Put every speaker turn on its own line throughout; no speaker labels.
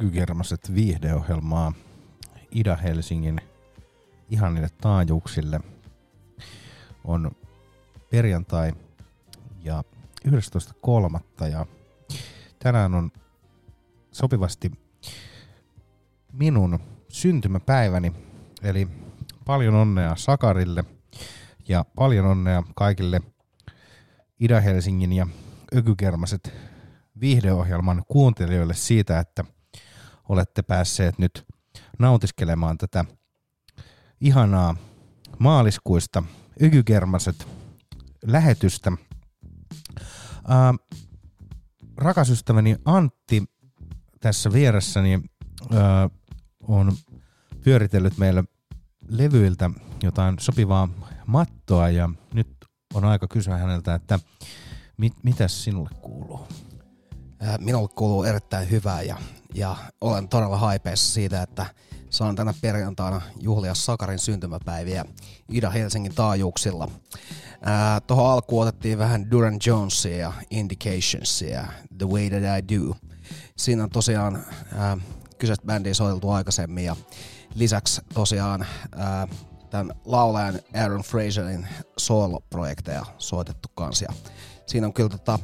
Ykykermaset viihdeohjelmaa Ida-Helsingin ihanille taajuuksille. On perjantai ja 11.3. ja tänään on sopivasti minun syntymäpäiväni, eli paljon onnea Sakarille ja paljon onnea kaikille Ida-Helsingin ja Ökykermaset viihdeohjelman kuuntelijoille siitä, että olette päässeet nyt nautiskelemaan tätä ihanaa maaliskuista Ökykermaset lähetystä. Ää, rakas ystäväni Antti tässä vieressäni ää, on pyöritellyt meille levyiltä jotain sopivaa mattoa ja nyt on aika kysyä häneltä, että mit, mitäs sinulle kuuluu?
Minulle kuuluu erittäin hyvää ja, ja olen todella haipeissa siitä, että saan tänä perjantaina juhlia Sakarin syntymäpäiviä Ida-Helsingin taajuuksilla. Tuohon alkuun otettiin vähän Duran Jonesia ja Indicationsia ja The Way That I Do. Siinä on tosiaan ää, kyseistä bändiä soiteltu aikaisemmin ja lisäksi tosiaan ää, tämän laulajan Aaron Fraserin solo-projekteja soitettu kanssa. Ja siinä on kyllä tota,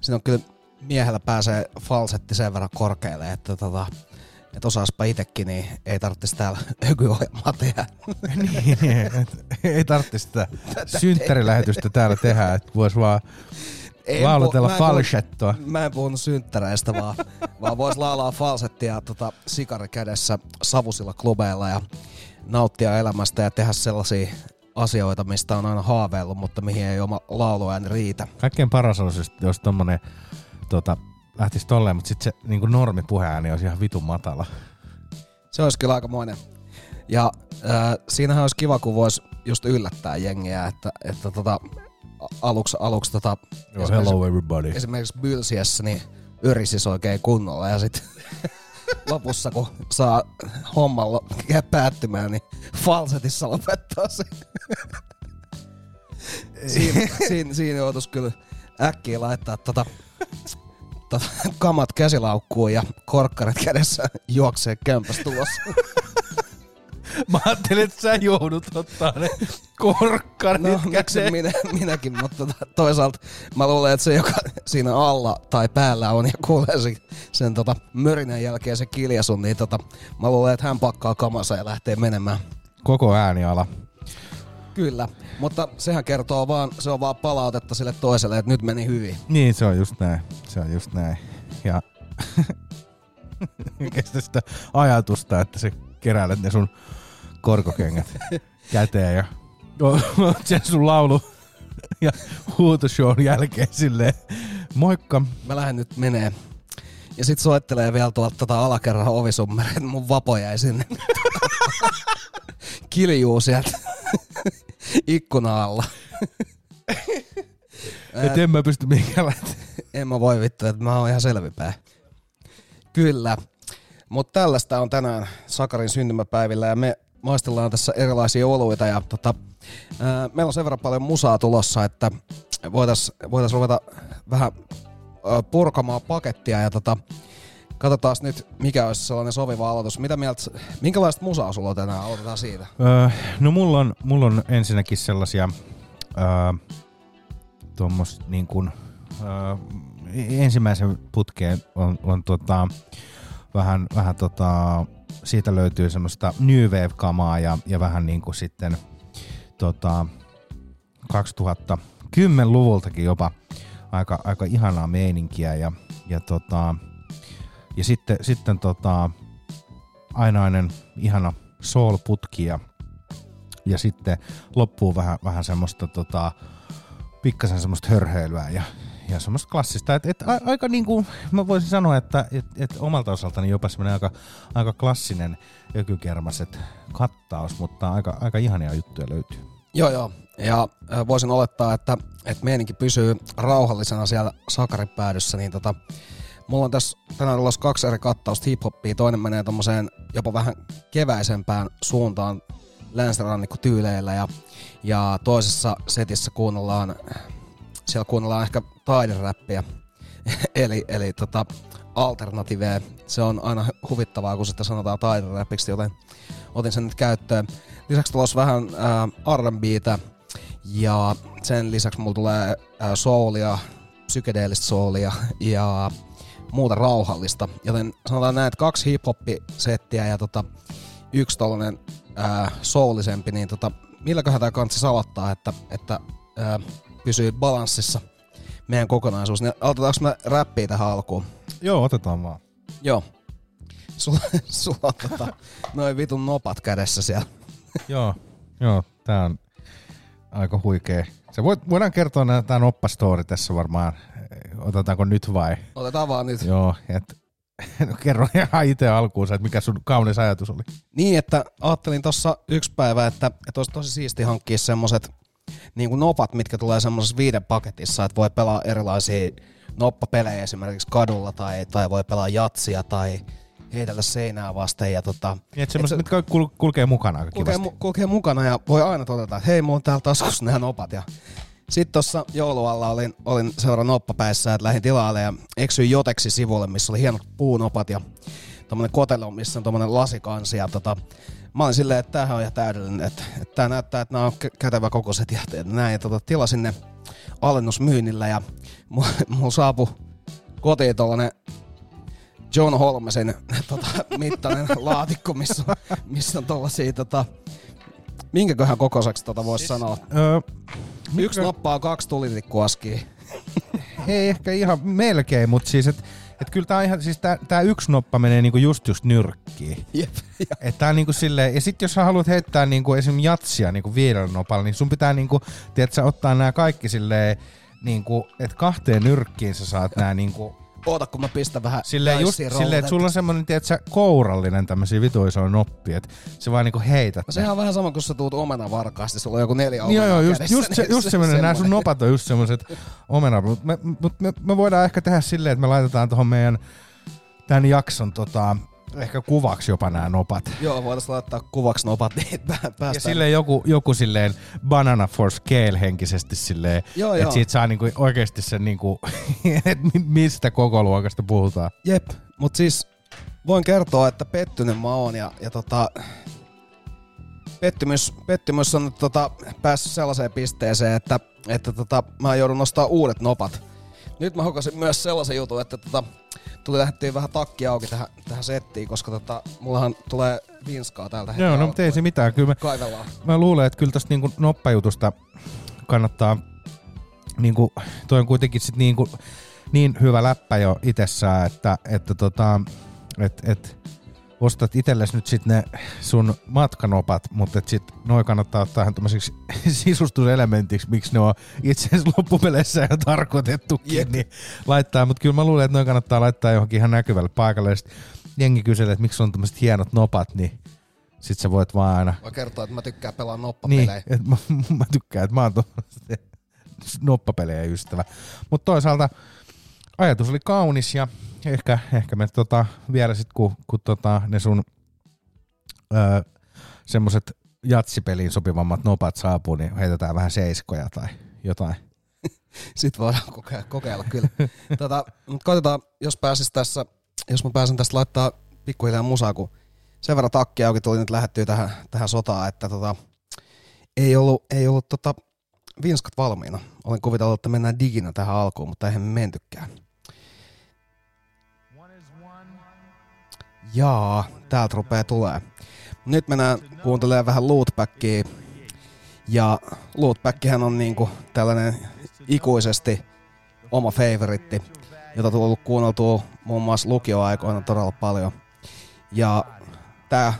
siinä on kyllä miehellä pääsee falsetti sen verran korkealle, että tota, että osaaspa itekin, niin ei tarvitsisi täällä ökyohjelmaa tehdä.
niin, et, ei tarvitse sitä synttärilähetystä täällä tehdä, että vois vaan
En en puhu-
falsettoa.
Mä en puhunut synttäreistä, vaan, vaan vois laulaa falsettia tota, sikari kädessä savusilla klubeilla ja nauttia elämästä ja tehdä sellaisia asioita, mistä on aina haaveillut, mutta mihin ei oma lauluääni riitä.
Kaikkein paras olisi, jos- jos tommonen tota, lähtisi tolleen, mutta sitten se niin normipuheääni olisi ihan vitun matala.
Se olisi kyllä aikamoinen. Ja äh, siinähän olisi kiva, kun voisi just yllättää jengiä, että, että tota, aluksi, aluksi tota,
Joo, hello everybody.
esimerkiksi Bylsiässä niin yrisis oikein kunnolla ja sitten lopussa kun saa homman lo- päättymään, niin falsetissa lopettaa se. siinä, siinä, siinä joutuisi kyllä äkkiä laittaa tota, kamat käsilaukkuun ja korkkarit kädessä juoksee kämpästä tulos.
Mä ajattelin, että sä joudut ottaa ne korkkarit
No, miksi
käteen.
minä, minäkin, mutta tota, toisaalta mä luulen, että se, joka siinä alla tai päällä on ja kuulee sen, sen tota, mörinän jälkeen se kiljasun, niin tota, mä luulen, että hän pakkaa kamansa ja lähtee menemään.
Koko ääniala.
Kyllä, mutta sehän kertoo vaan, se on vaan palautetta sille toiselle, että nyt meni hyvin.
Niin, se on just näin. Se on just näin. Ja kestä sitä ajatusta, että sä keräilet ne sun korkokengät käteen ja oot sen sun laulu ja huutoshown jälkeen silleen, moikka.
Mä lähden nyt menee. Ja sit soittelee vielä tuolta tota alakerran ovisummeri, että mun vapo jäi sinne. Kiljuu sieltä ikkuna alla.
Et en mä pysty mihinkään.
En mä voi vittu, että mä oon ihan selvipää. Kyllä. Mutta tällaista on tänään Sakarin syntymäpäivillä ja me maistellaan tässä erilaisia oluita ja tota, ää, meillä on sen verran paljon musaa tulossa, että voitais, voitais ruveta vähän ää, purkamaan pakettia ja tota, katsotaan nyt mikä olisi sellainen soviva aloitus. Mitä mieltä, minkälaista musaa sulla on tänään? Aloitetaan siitä.
Öö, no mulla on, mulla on ensinnäkin sellaisia öö, tuommoista niin kuin, öö, ensimmäisen putkeen on, on tota, vähän, vähän tota, siitä löytyy semmoista New Wave-kamaa ja, ja vähän niin kuin sitten tota, 2010-luvultakin jopa aika, aika ihanaa meininkiä ja, ja, tota, ja sitten, sitten tota, ainainen ihana soul-putki ja, ja sitten loppuu vähän, vähän semmoista tota, pikkasen semmoista hörheilyä ja, ja semmoista klassista. Et, et, a, aika niin kuin, mä voisin sanoa, että et, et omalta osaltani jopa semmoinen aika, aika klassinen ökykermaset kattaus, mutta aika, aika ihania juttuja löytyy.
Joo, joo. Ja voisin olettaa, että, että meininki pysyy rauhallisena siellä Sakarin päädyssä, niin tota, mulla on tässä tänään tulossa kaksi eri kattausta hip-hoppia. Toinen menee tommoseen jopa vähän keväisempään suuntaan länsirannikkotyyleillä ja, ja toisessa setissä kuunnellaan, siellä kuunnellaan ehkä taideräppiä, eli, eli tota, alternativea. Se on aina huvittavaa, kun sitä sanotaan taideräppiksi, joten otin sen nyt käyttöön. Lisäksi tulossa vähän äh, R&Btä ja sen lisäksi mulla tulee äh, soulia, psykedeellistä soulia ja muuta rauhallista. Joten sanotaan näin, että kaksi hip-hop-settiä ja tota, yksi tollanen soulisempi, niin tota, milläköhän tää kansi salattaa, että, että äh, pysyy balanssissa meidän kokonaisuus. Niin aloitetaanko me räppiä tähän alkuun?
Joo, otetaan vaan.
Joo. Sulla, sulla on tota, noin vitun nopat kädessä siellä.
joo, joo, tää on aika huikea. Se voit, voidaan kertoa tää noppastori tässä varmaan. Otetaanko nyt vai?
Otetaan vaan nyt.
Joo, et, no, kerro ihan itse alkuunsa, että mikä sun kaunis ajatus oli.
Niin, että ajattelin tuossa yksi päivä, että, että olisi tosi siisti hankkia semmoset niin kuin nopat, mitkä tulee semmoisessa viiden paketissa, että voi pelaa erilaisia noppapelejä esimerkiksi kadulla tai, tai voi pelaa jatsia tai heitellä seinää vasten ja tota,
Niin, että semmoset,
Et
mitkä kul- kulkee mukana aika
kulkee, mu- kulkee mukana ja voi aina todeta, että hei, mulla on täällä taskussa nämä nopat. Ja sitten tuossa joulualla olin, olin seura noppapäissä, että lähdin tilaalle ja eksyin Joteksi sivulle, missä oli hienot puunopat ja tommonen kotelo, missä on tommonen lasikansi. Ja tota, mä olin silleen, että tämähän on ihan täydellinen, että, että tää näyttää, että nämä on kä- kätevä kokoiset ja näin. Ja tota, tilasin ne alennusmyynnillä ja mulla, mulla saapui kotiin tollanen John Holmesen tota, mittainen laatikko, missä, missä on tollasia tota, minkäköhän kokoiseksi tota voisi sanoa.
Öö,
Yksi nappaa kaksi tulitikkuaskia.
ei ehkä ihan melkein, mutta siis, että et kyllä tää, on ihan, siis tää, tää yksi noppa menee niinku just just nyrkkiin.
Jep. Ja,
Et tää on niinku silleen, ja sit jos sä haluat heittää niinku esim. jatsia niinku viidellä nopalla, niin sun pitää niinku, tiedät sä, ottaa nämä kaikki silleen, niinku, että kahteen nyrkkiin sä saat nää niinku
Oota, kun mä pistän vähän
Silleen, just, silleen että sulla on semmonen, tiedätkö, kourallinen tämmösiä vitu isoja noppi, että se vaan niinku heität.
No sehän on vähän sama, kun sä tuut omena varkaasti, sulla on joku neljä
Niin Joo, joo,
omenaa
just,
kädessä,
just, se,
niin
just semmoinen, nämä sun nopat on just semmoiset omenat, mutta me, mut me, me, voidaan ehkä tehdä silleen, että me laitetaan tuohon meidän tämän jakson tota, ehkä kuvaksi jopa nämä nopat.
Joo, voitais laittaa kuvaksi nopat, niin pä- päästään.
Ja silleen joku, joku silleen banana for scale henkisesti silleen,
Joo, joo.
että siitä saa niinku oikeasti sen niinku, että mi- mistä koko luokasta puhutaan.
Jep, mut siis voin kertoa, että pettynyt mä oon ja, ja tota, pettymys, pettymys on tota, päässyt sellaiseen pisteeseen, että, että tota, mä joudun nostaa uudet nopat. Nyt mä hokasin myös sellaisen jutun, että tota, tuli lähdettiin vähän takki auki tähän, tähän settiin, koska tota, mullahan tulee vinskaa täältä heti
Joo, no mutta ei se mitään. Kyllä mä,
Kaivellaan.
mä luulen, että kyllä tästä niinku noppajutusta kannattaa, niinku, toi on kuitenkin sit niinku, niin hyvä läppä jo itsessään, että, että tota, et, et, ostat itsellesi nyt sit ne sun matkanopat, mutta et sit noi kannattaa ottaa ihan tämmöiseksi sisustuselementiksi, miksi ne on itse asiassa loppupeleissä jo tarkoitettukin,
Jep.
niin laittaa. Mutta kyllä mä luulen, että noi kannattaa laittaa johonkin ihan näkyvälle paikalle. Ja sit jengi kyselee, että miksi on tämmöiset hienot nopat, niin sit sä voit vaan aina
Mä kertoa, että mä tykkään pelaa
niin,
noppapelejä.
et mä, mä tykkään, että mä oon noppapelejä ystävä. Mutta toisaalta ajatus oli kaunis ja ehkä, ehkä me tota, vielä sit kun, kun tota, ne sun öö, semmoset jatsipeliin sopivammat nopat saapuu, niin heitetään vähän seiskoja tai jotain.
Sitten voidaan kokeilla, kokeilla kyllä. tota, mutta koitetaan, jos pääsis tässä, jos mä pääsen tästä laittaa pikkuhiljaa musaa, kun sen verran takki auki tuli nyt lähettyä tähän, tähän sotaan, että tota, ei ollut, ei ollut tota, vinskat valmiina. Olen kuvitellut, että mennään diginä tähän alkuun, mutta eihän me mentykään. Jaa, täältä rupeaa tulee. Nyt mennään kuuntelemaan vähän lootbackia. Ja lootbackihän on niinku tällainen ikuisesti oma favoritti, jota tullut kuunneltua muun muassa lukioaikoina todella paljon. Ja tämä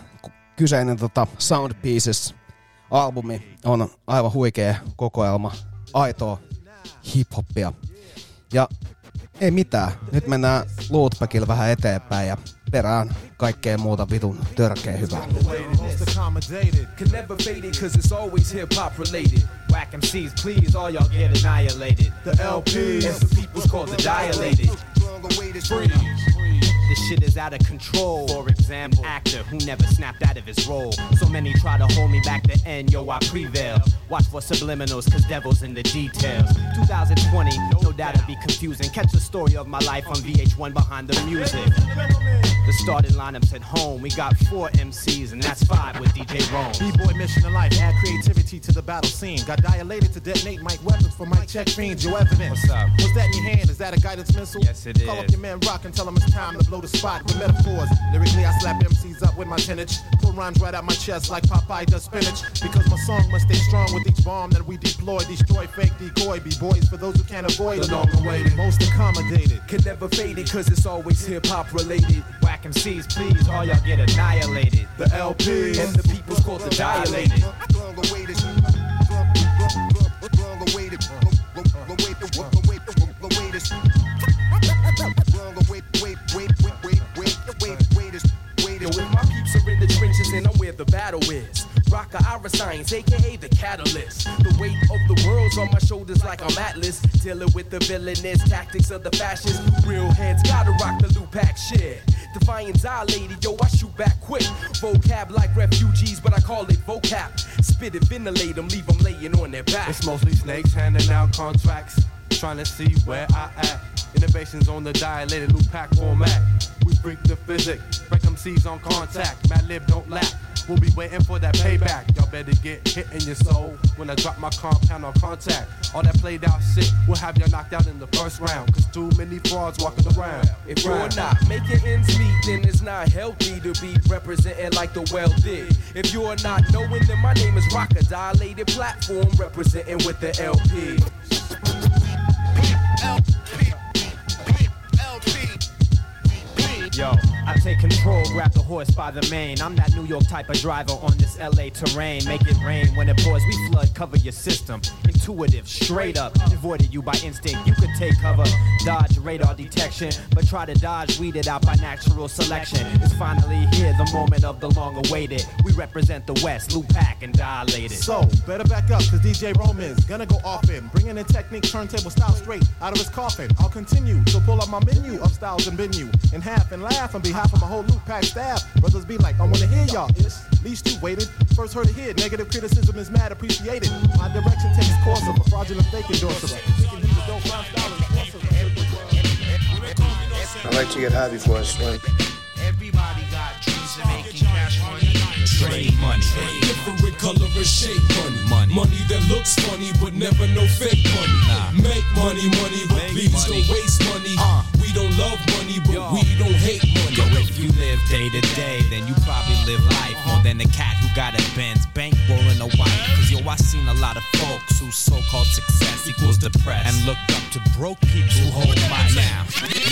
kyseinen tota, Sound Pieces albumi on aivan huikea kokoelma aitoa hip-hoppia. Ja ei mitään, nyt mennään Lootbackilla vähän eteenpäin ja perään kaikkea muuta vitun törkeä hyvää.
Most accommodated, can never fade it cause it's always hip hop related. Whack MCs, please, all y'all get annihilated. The LP and the people's called the dilated. Freeze. This shit is out of control. For example, actor who never snapped out of his role. So many try to hold me back the end, yo, I prevail. Watch for subliminals, cause devil's in the details. 2020, no doubt it'll be confusing. Catch the story of my life on VH1 behind the music. The starting lineups at home, we got four MCs, and that's five with DJ Rome.
B-boy mission of life, add creativity to the battle scene. Got dilated to detonate mic weapons for mic check fiends, your evidence.
What's up?
What's that in your hand? Is that a guidance missile?
Yes, it
Call
is.
up your man Rock and tell him it's time to blow the spot with metaphors. Lyrically, I slap MCs up with my tonnage. Pull rhymes right out my chest like Popeye does spinach. Because my song must stay strong with each bomb that we deploy. Destroy fake decoy, be boys for those who can't avoid
The long awaited.
Most accommodated.
Can never fade it cause it's always hip hop related. Whack MCs, please, all y'all get annihilated.
The LP
And the people's called the dilated. Yo, if my peeps are in the trenches and I'm where the battle is. Rock a Ira Science, aka the catalyst. The weight of the world's on my shoulders like I'm Atlas. Dealing with the villainous tactics of the fascists. Real heads gotta rock the Lupac shit. Defiance ah, dilated, yo, I shoot back quick. Vocab like refugees, but I call it vocab. Spit it, ventilate them, leave them laying on their back.
It's mostly snakes handing out contracts, trying to see where I at. Innovations on the dilated loop pack format. We freak the physics, break them C's on contact. Mad lib don't lack. We'll be waiting for that payback. Y'all better get hit in your soul when I drop my compound on contact. All that played out shit will have you knocked out in the first round. Cause too many frauds walking around.
If you're not making ends meet, then it's not healthy to be representing like the well did. If you're not knowing, then my name is Rock, a dilated platform representing with the LP. Yo, I take control, grab the horse by the mane. I'm that New York type of driver on this LA terrain. Make it rain when it pours, we flood, cover your system. Intuitive, straight up, avoided you by instinct. You could take cover, dodge radar detection, but try to dodge, weeded out by natural selection. It's finally here, the moment of the long awaited. We represent the West, Lupac and dilated.
So, better back up, cause DJ Roman's gonna go off in. Bringing in technique, turntable style straight out of his coffin. I'll continue to pull up my menu of styles and venue in half and laugh on behalf of my whole loop pack staff. Brothers be like, I wanna hear y'all. It's least you waited. First heard it here. Negative criticism is mad appreciated. My direction takes course of a fraudulent fake endorser. Thinking he's a dope rhyme style enforcer.
I like to get high before I swim.
Everybody got dreams making cash money.
Trade money.
Different color and shape money.
Money.
that looks funny, but never no fake money.
Nah.
Make money, money, but
Make
please
money.
don't waste money.
Uh.
We don't love money, but
Yo.
we don't hate money.
Yo, if you live day to day, then you probably live life more than the cat who got a Benz bankroll and a wife. Cause yo, I seen a lot of folks whose so-called success equals depressed and looked up to broke people who hold my now.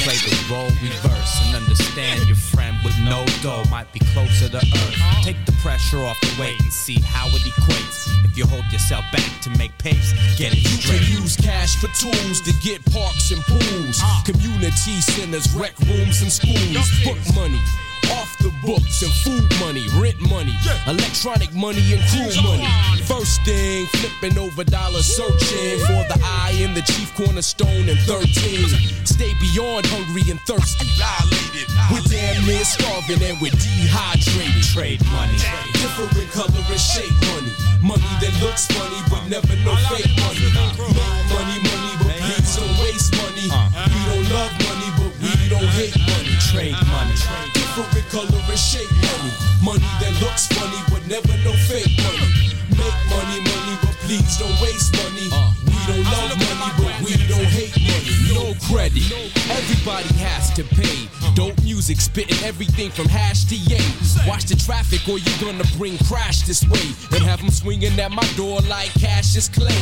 Play the role reverse and understand your friend with no dough might be closer to earth. Take the pressure off the weight and see how it equates. If you hold yourself back to make pace, get it
You can use cash for tools to get parks and pools, uh. community centers, rec rooms and schools, book money. Off the books and food money, rent money, electronic money and crew money. First thing, flipping over dollars, searching for the eye in the chief cornerstone and 13. Stay beyond hungry and thirsty. We're damn near starving and we're dehydrated.
Trade money.
Different color and shape money. Money that looks funny, but never no fake money. Make money, money, but please don't waste money. We don't love money, but we don't hate money.
Trade money.
Different color and shape money. Money that looks funny, but never no fake money. Make money, money, but please don't waste money. We don't love money, but we don't hate money. No credit. Everybody has to pay. Dope music spitting everything from hash to yay. Watch the traffic or you're gonna bring crash this way. And have them swinging at my door like Cassius Clay.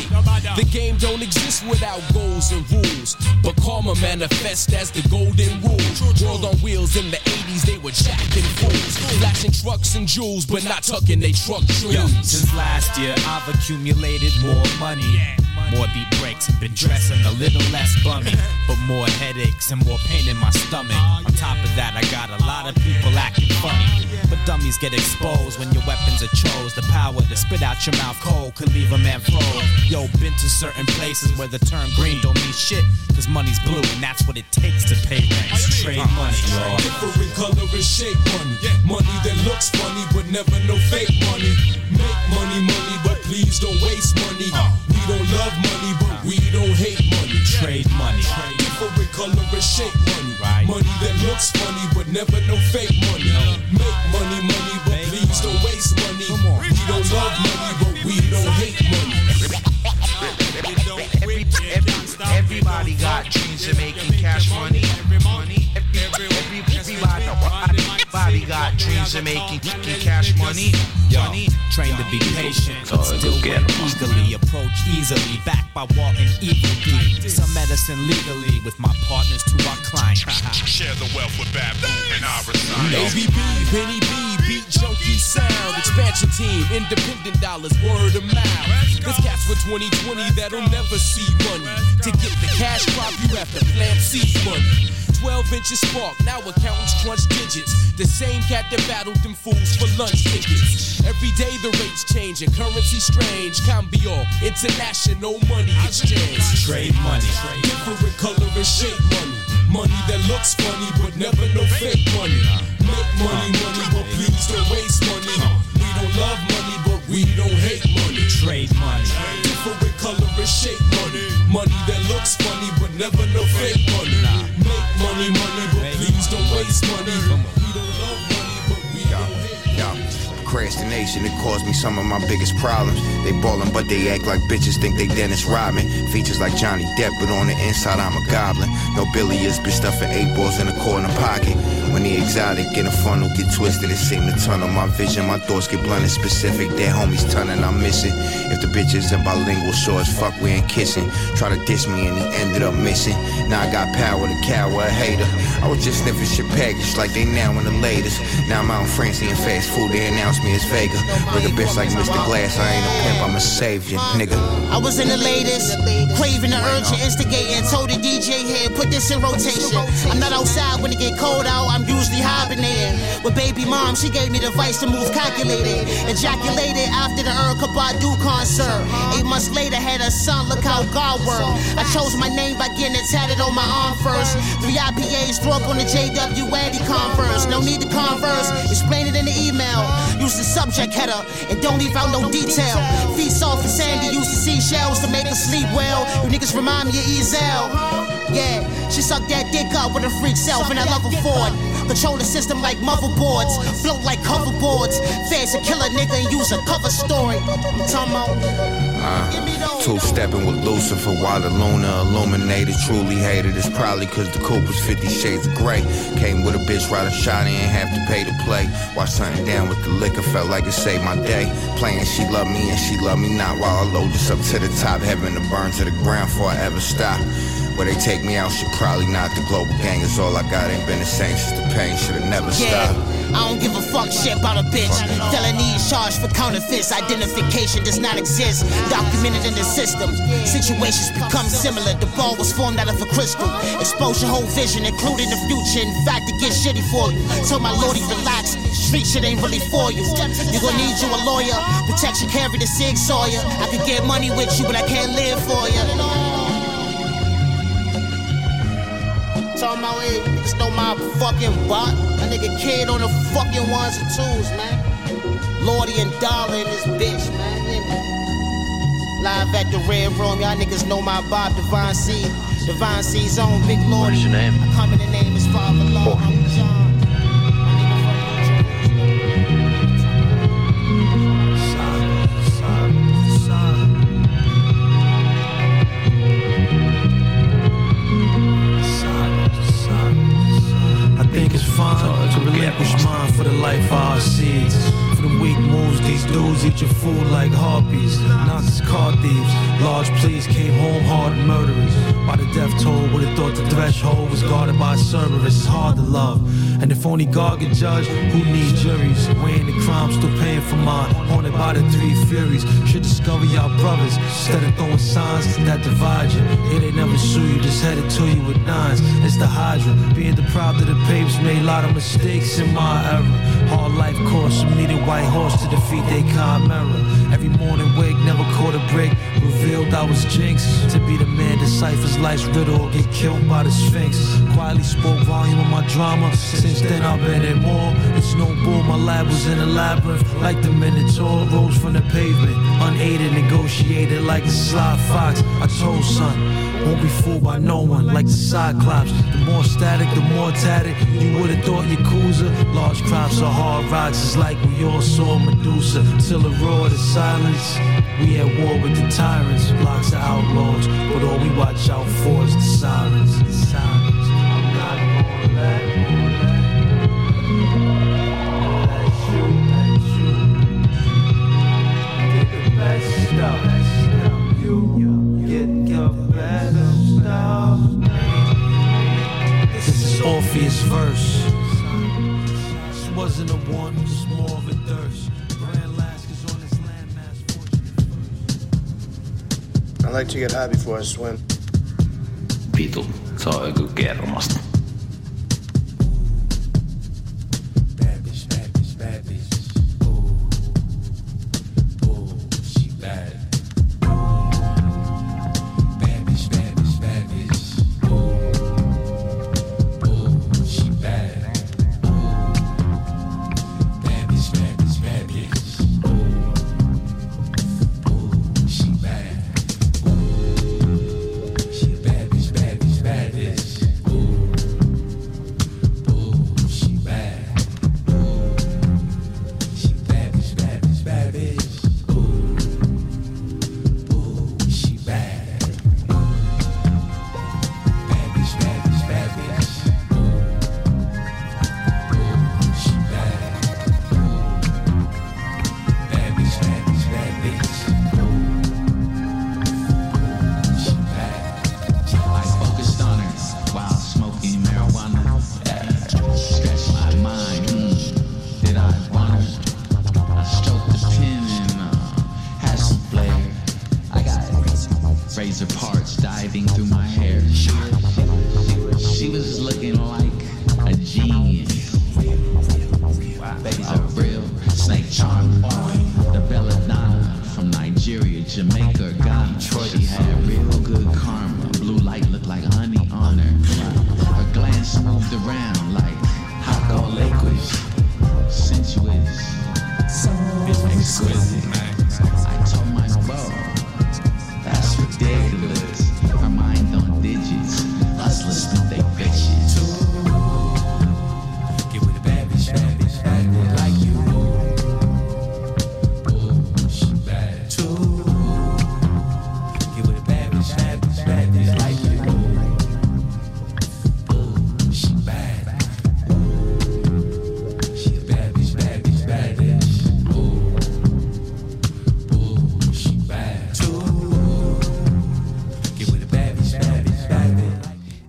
The game don't exist without goals and rules. But karma manifests as the golden rule. World on wheels in the 80s, they were jacking fools. Flashing trucks and jewels, but not tucking they truck shoes.
since last year I've accumulated more money. More beat breaks been dressing a little less bummy. But more headaches and more pain in my stomach. On top of that, I got a lot of people acting funny. But dummies get exposed when your weapons are chose. The power to spit out your mouth cold could leave a man froze. Yo, been to certain places where the term green don't mean shit. Cause money's blue and that's what it takes to pay rent. Trade money, y'all.
Different color and shape money. Money that looks funny, but never no fake money. Make money, money, please don't waste money. We don't love money, but we don't hate money.
Trade money.
Different color and shape money.
Right.
Money that looks funny, but never no fake money. Make money, money, but
Make
please don't waste money. We don't love money, but we don't hate money.
Every, every, everybody got dreams of making cash money. Money. Got dreams of making, cash money.
Yo,
Money.
trained to be patient, but still get eagerly, approach easily, backed by Walton Deed. Some medicine legally with my partners to our client.
Share the wealth with Babu and Iris.
ABB, Benny B, Beat Junkie Sound, Expansion Team, Independent Dollars, Word of Mouth. This cats for 2020 that'll never see money. To get the cash crop, you have to plant seed money. 12 inches spark, now accountants crunch digits. The same cat that battled them fools for lunch tickets. Every day the rates change and currency strange. Cambio, international money exchange.
Trade money.
Different color and shape money. Money that looks funny, but never no fake money. Make money, money, but please don't waste money. We don't love money, but we don't hate money.
Trade money.
Different color and shape money. Money that looks funny, but never no fake money place money
procrastination, it caused me some of my biggest problems. They ballin', but they act like bitches think they Dennis Rodman. Features like Johnny Depp, but on the inside I'm a goblin. No Billy is been stuffing eight balls in a corner pocket. When the exotic in a funnel get twisted, it seem to tunnel my vision. My thoughts get blunt and specific. Their homies turning, I'm missing. If the bitch isn't bilingual, sure as fuck we ain't kissing. Try to diss me and he ended up missing. Now I got power to cower a hater. I was just sniffing shit package like they now in the latest. Now I'm out in eating fast food. They announce me as Vega. Bring a bitch like Mr. Glass. I ain't a pimp, I'm a savior, nigga.
I was in the latest, craving the urge to instigate and told the DJ here, put this in rotation. I'm not outside when it get cold out, I'm usually hibernating. With baby mom, she gave me the advice to move calculated. Ejaculated after the Erica Badu concert. Eight months later, had a son, look how God worked. I chose my name by getting it tatted on my arm first. Three IPAs, throw up on the JW Andy Converse. No need to converse, explain it in the email. The subject header and don't leave out no detail. Feet soft and sandy, use the seashells to make her sleep well. You niggas remind me of Ezel. Yeah, she sucked that dick up with a freak self, and I love her for it. Control the system like motherboards, float like hoverboards. Fans a killer nigga and use a cover story. I'm talking about.
Uh, two stepping with Lucifer while the Luna illuminated. Truly hated. It's probably cause the coupe was 50 shades of gray. Came with a bitch riding shot, ain't have to pay to play. Watch something down with the liquor, felt like it saved my day. Playing she love me and she love me not while I load this up to the top. Heaven to burn to the ground before I ever stop. Where they take me out should probably not. The global gang is all I got. Ain't been the same since the pain should've never
Yeah,
stopped.
I don't give a fuck shit about a bitch. Felony is charged for counterfeits. Identification does not exist. Documented in the system. Situations become similar. The ball was formed out of a crystal. Expose your whole vision, including the future. In fact, it gets shitty for you. Tell my lordy, relax. Street shit ain't really for you. You gon' need you a lawyer. Protection carry the Sig Sawyer. I could get money with you, but I can't live for you. Talking about niggas know my fucking butt. A nigga kid on the fucking ones and twos, man. Lordy and Dollar in this bitch, man. Yeah. Live at the Red Room, y'all niggas know my Bob Divine C. Divine C's own Big Lordy.
What's your name?
I come in the name is Father. I'm John.
To relinquish mine for the life our seeds. For the weak moves, these dudes eat your food like harpies. Nazis, car thieves, large pleas came home hard murderers. By the death threshold was guarded by Cerberus. It's hard to love. And if only God could judge, who needs juries? Weighing the crime, still paying for mine. Haunted by the three furies. Should discover y'all brothers instead of throwing signs that divide you. It ain't never sue you, just headed to you with nines. It's the Hydra. Being deprived of the papers made a lot of mistakes in my era. Hard life course, some needed white horse to defeat they chimera. Every morning wake, never caught a break. Revealed I was jinx. To be the man deciphers life's riddle get killed by the Sphinx. Quietly spoke volume of my drama. Since then I've been in more. It's no bull, my lab was in a labyrinth. Like the Minotaur rose from the pavement. Unaided, negotiated like a sly fox. I told son. Won't be fooled by no one like the Cyclops. The more static, the more tatted. You would've thought Yakuza. Large crops of hard rocks. It's like we all saw Medusa. Till the roar to silence. We at war with the tyrants. Blocks of outlaws. But all we watch out for is. The sirens. Is Orpheus verse. This wasn't a one, just more of a thirst. Grand Lasker's on this landmass.
I like to get high before I swim.
Vitu, se on joku kermasta.
Bad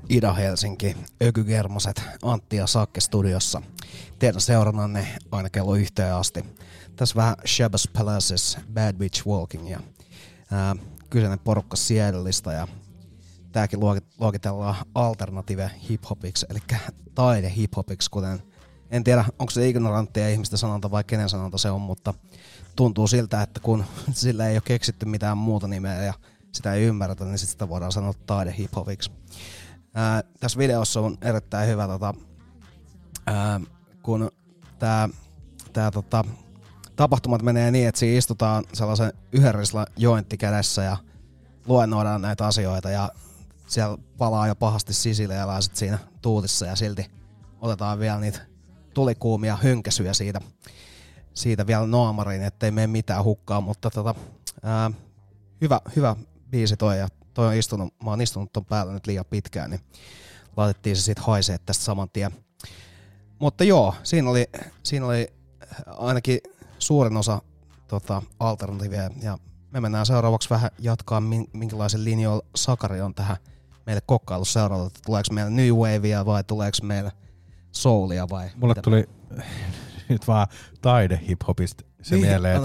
Ida Helsinki, Öky Germoset, Antti ja Sakke studiossa. Teidän seurannanne aina kello yhteen asti. Tässä vähän Shabazz Palaces, Bad Bitch Walking ja ää, kyseinen porukka Seattleista ja tääkin luokit- luokitellaan alternative hiphopiksi, eli taide hiphopiksi, kuten en tiedä, onko se ignoranttia ihmistä sanonta vai kenen sanonta se on, mutta tuntuu siltä, että kun sillä ei ole keksitty mitään muuta nimeä ja sitä ei ymmärretä, niin sit sitä voidaan sanoa taide hiphopiksi. Tässä videossa on erittäin hyvä, tota, ää, kun tämä tää, tota, tapahtumat menee niin, että siinä istutaan sellaisen yhden risla jointti kädessä ja luennoidaan näitä asioita ja siellä palaa jo pahasti sisileeläiset siinä tuutissa ja silti otetaan vielä niitä tulikuumia hynkäsyjä siitä, siitä vielä naamariin, ettei mene mitään hukkaa, mutta tota, ää, hyvä, hyvä biisi toi ja toi on istunut, mä oon istunut ton päällä nyt liian pitkään, niin laitettiin se sitten haisee tästä saman tien. Mutta joo, siinä oli, siinä oli ainakin suurin osa tota, alternatiivia ja me mennään seuraavaksi vähän jatkaa, min- minkälaisen linjoilla Sakari on tähän meille kokkaillut seuraavaksi, että tuleeko meillä New Wavea vai tuleeko meillä Soulia vai
Mulle
mitä?
tuli nyt vaan taide hiphopista se
Niin,
mieleen,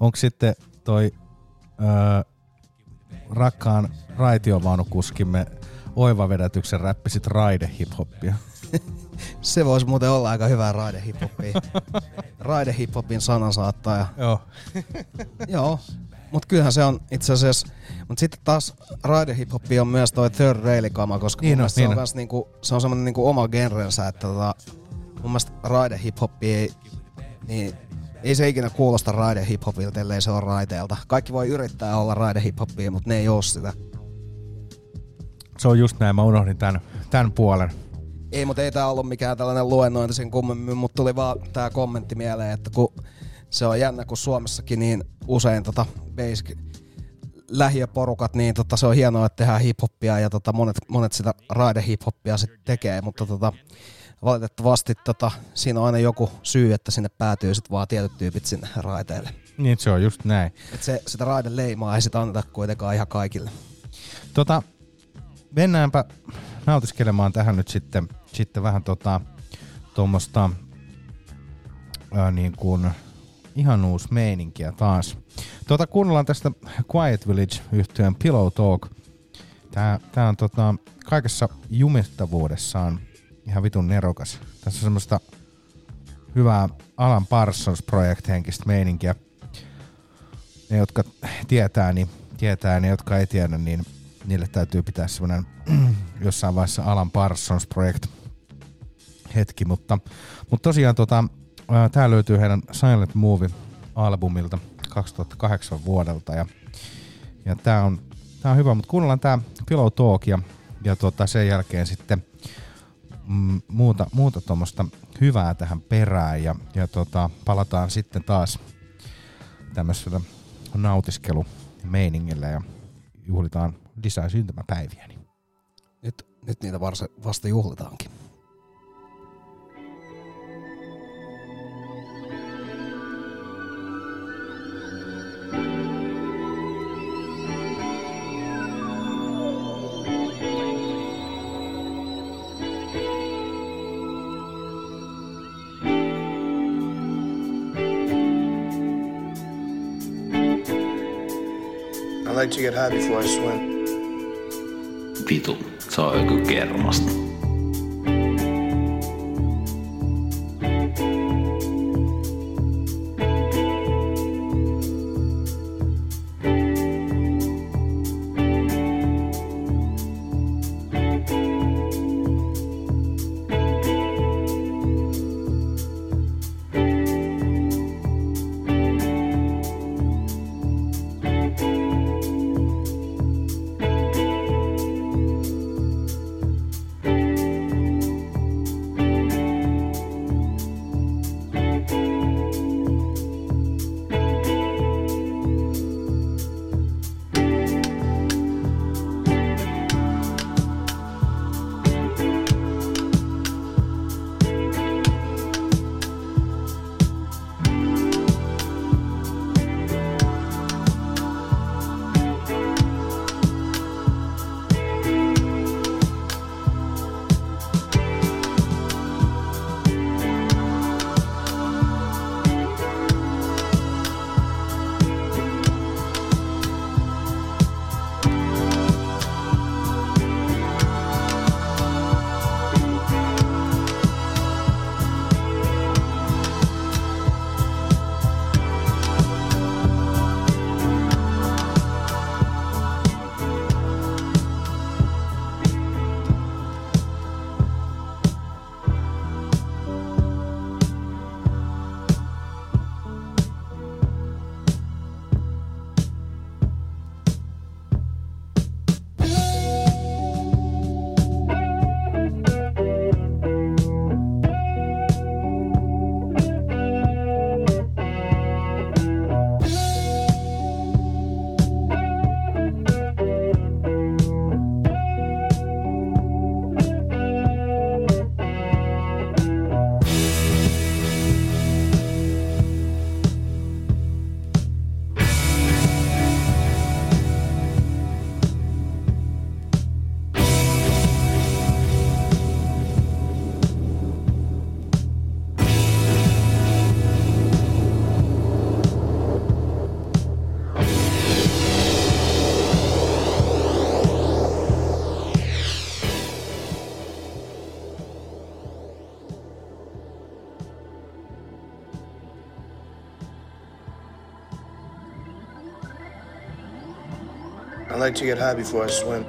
onko sitten toi öö, rakkaan raitiovaunukuskimme oiva vedätyksen räppi sit raide hiphoppia.
Se voisi muuten olla aika hyvää raide hiphoppia. raide hiphopin sanansaattaja.
Joo.
Joo. Mutta kyllähän se on itse asiassa, mutta sitten taas raide hiphopi on myös toi third rail kama, koska
Niin
mun
on, niin
se on, kans niinku, se on semmonen niinku oma genrensä, että tota, mun mielestä raide hiphopi ei, niin ei se ikinä kuulosta raide hiphopilta, ellei se ole raiteelta. Kaikki voi yrittää olla raide hiphopia, mutta ne ei oo sitä.
Se on just näin, mä unohdin tämän, tämän puolen.
Ei, mutta ei tää ollut mikään tällainen luennointi sen kummemmin, mutta tuli vaan tää kommentti mieleen, että kun se on jännä, kun Suomessakin niin usein tota basic lähiöporukat, niin tota, se on hienoa, että tehdään hiphoppia ja tota, monet, monet sitä raide hiphoppia sitten tekee, mutta tota, valitettavasti tota, siinä on aina joku syy, että sinne päätyy sit vaan tietyt tyypit sinne raiteille.
Niin se on just näin.
Et se, sitä raiden leimaa ei sitä anneta kuitenkaan ihan kaikille.
Tota, mennäänpä nautiskelemaan tähän nyt sitten, sitten vähän tota, tuommoista niin kuin ihan uusi meininkiä taas. Tota, kuunnellaan tästä Quiet Village yhtyeen Pillow Talk. Tää, tää on tota, kaikessa jumittavuudessaan ihan vitun nerokas. Tässä on semmoista hyvää Alan Parsons Project henkistä meininkiä. Ne, jotka tietää, niin tietää, ne, jotka ei tiedä, niin niille täytyy pitää semmoinen jossain vaiheessa Alan Parsons Project hetki, mutta, mutta tosiaan tota, tää löytyy heidän Silent Movie-albumilta 2008 vuodelta ja, ja tää on, tää on hyvä, mutta kuunnellaan tää Pillow Talk ja, ja tota, sen jälkeen sitten mm, muuta, muuta hyvää tähän perään ja, ja tota, palataan sitten taas tämmöisellä nautiskelumeiningillä ja juhlitaan lisää syntymäpäiviä. Niin.
Nyt, nyt niitä varsa, vasta juhlitaankin.
Like to get high before I swim.
Vitu, se on joku kermasta.
To get high before I swim.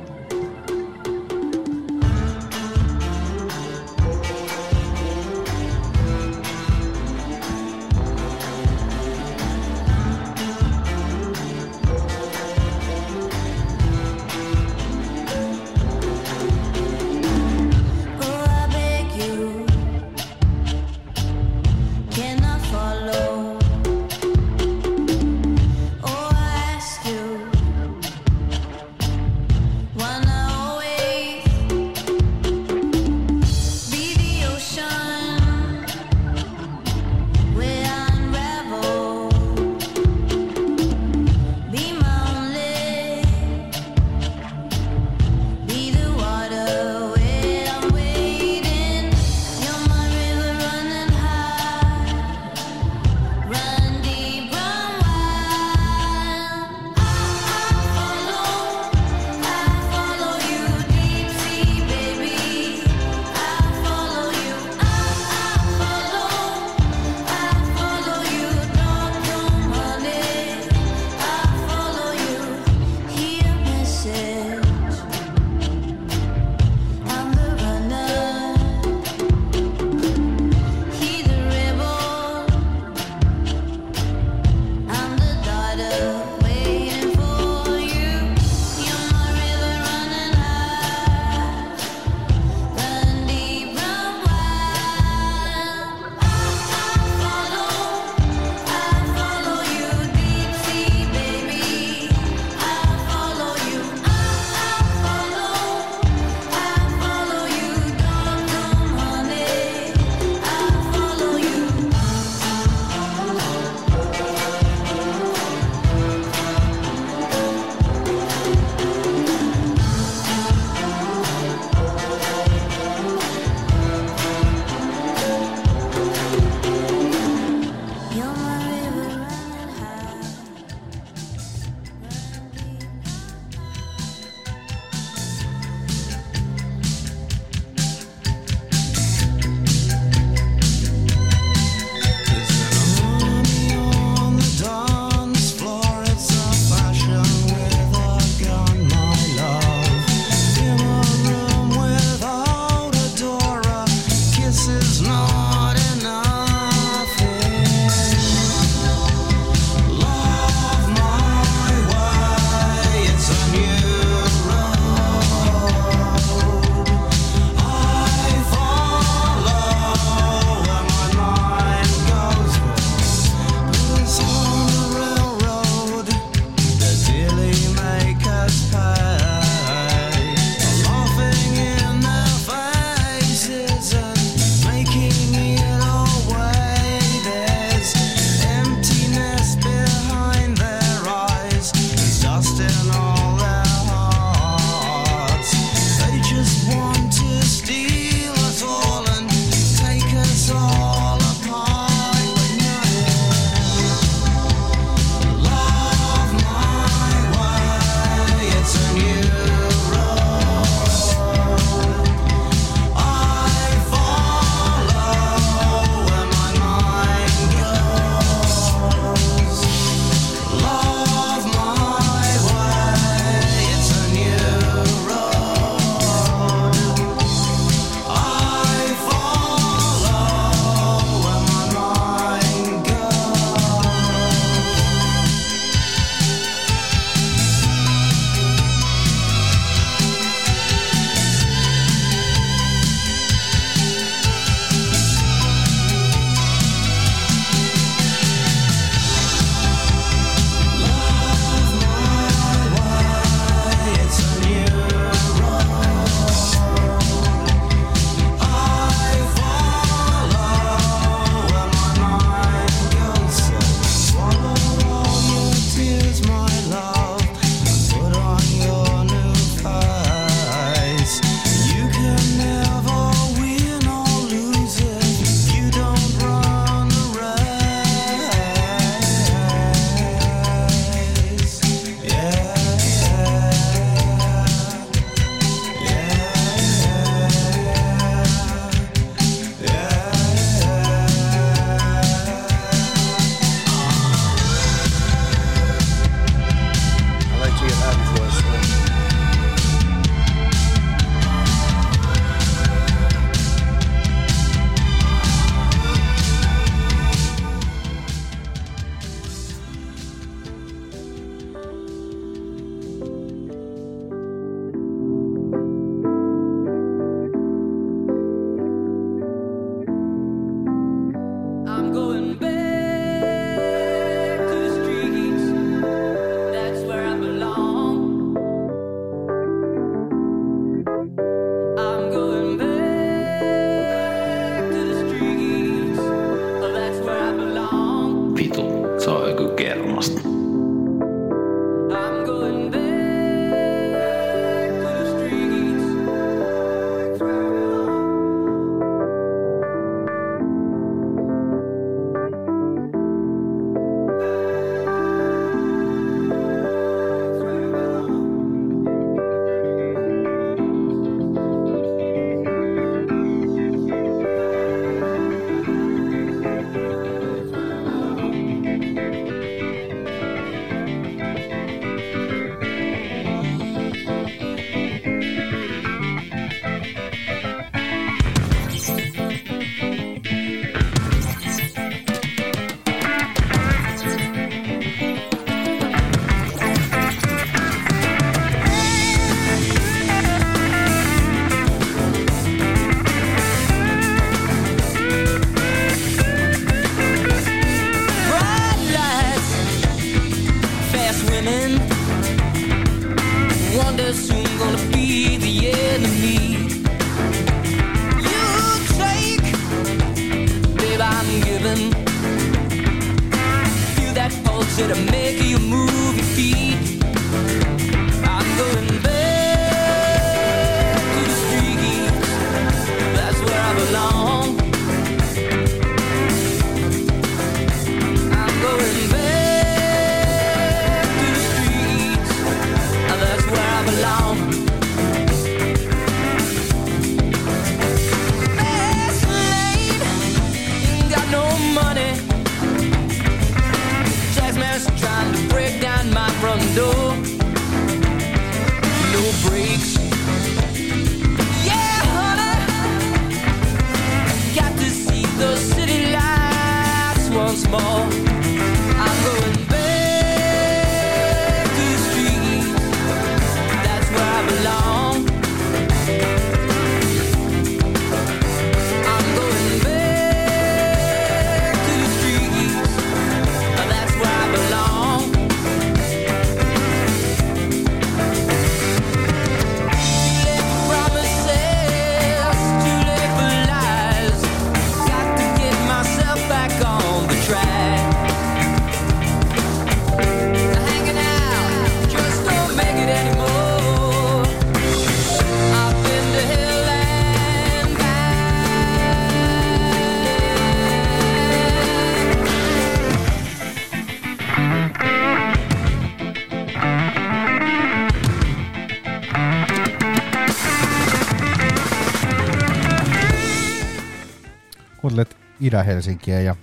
Itä-Helsinkiä ja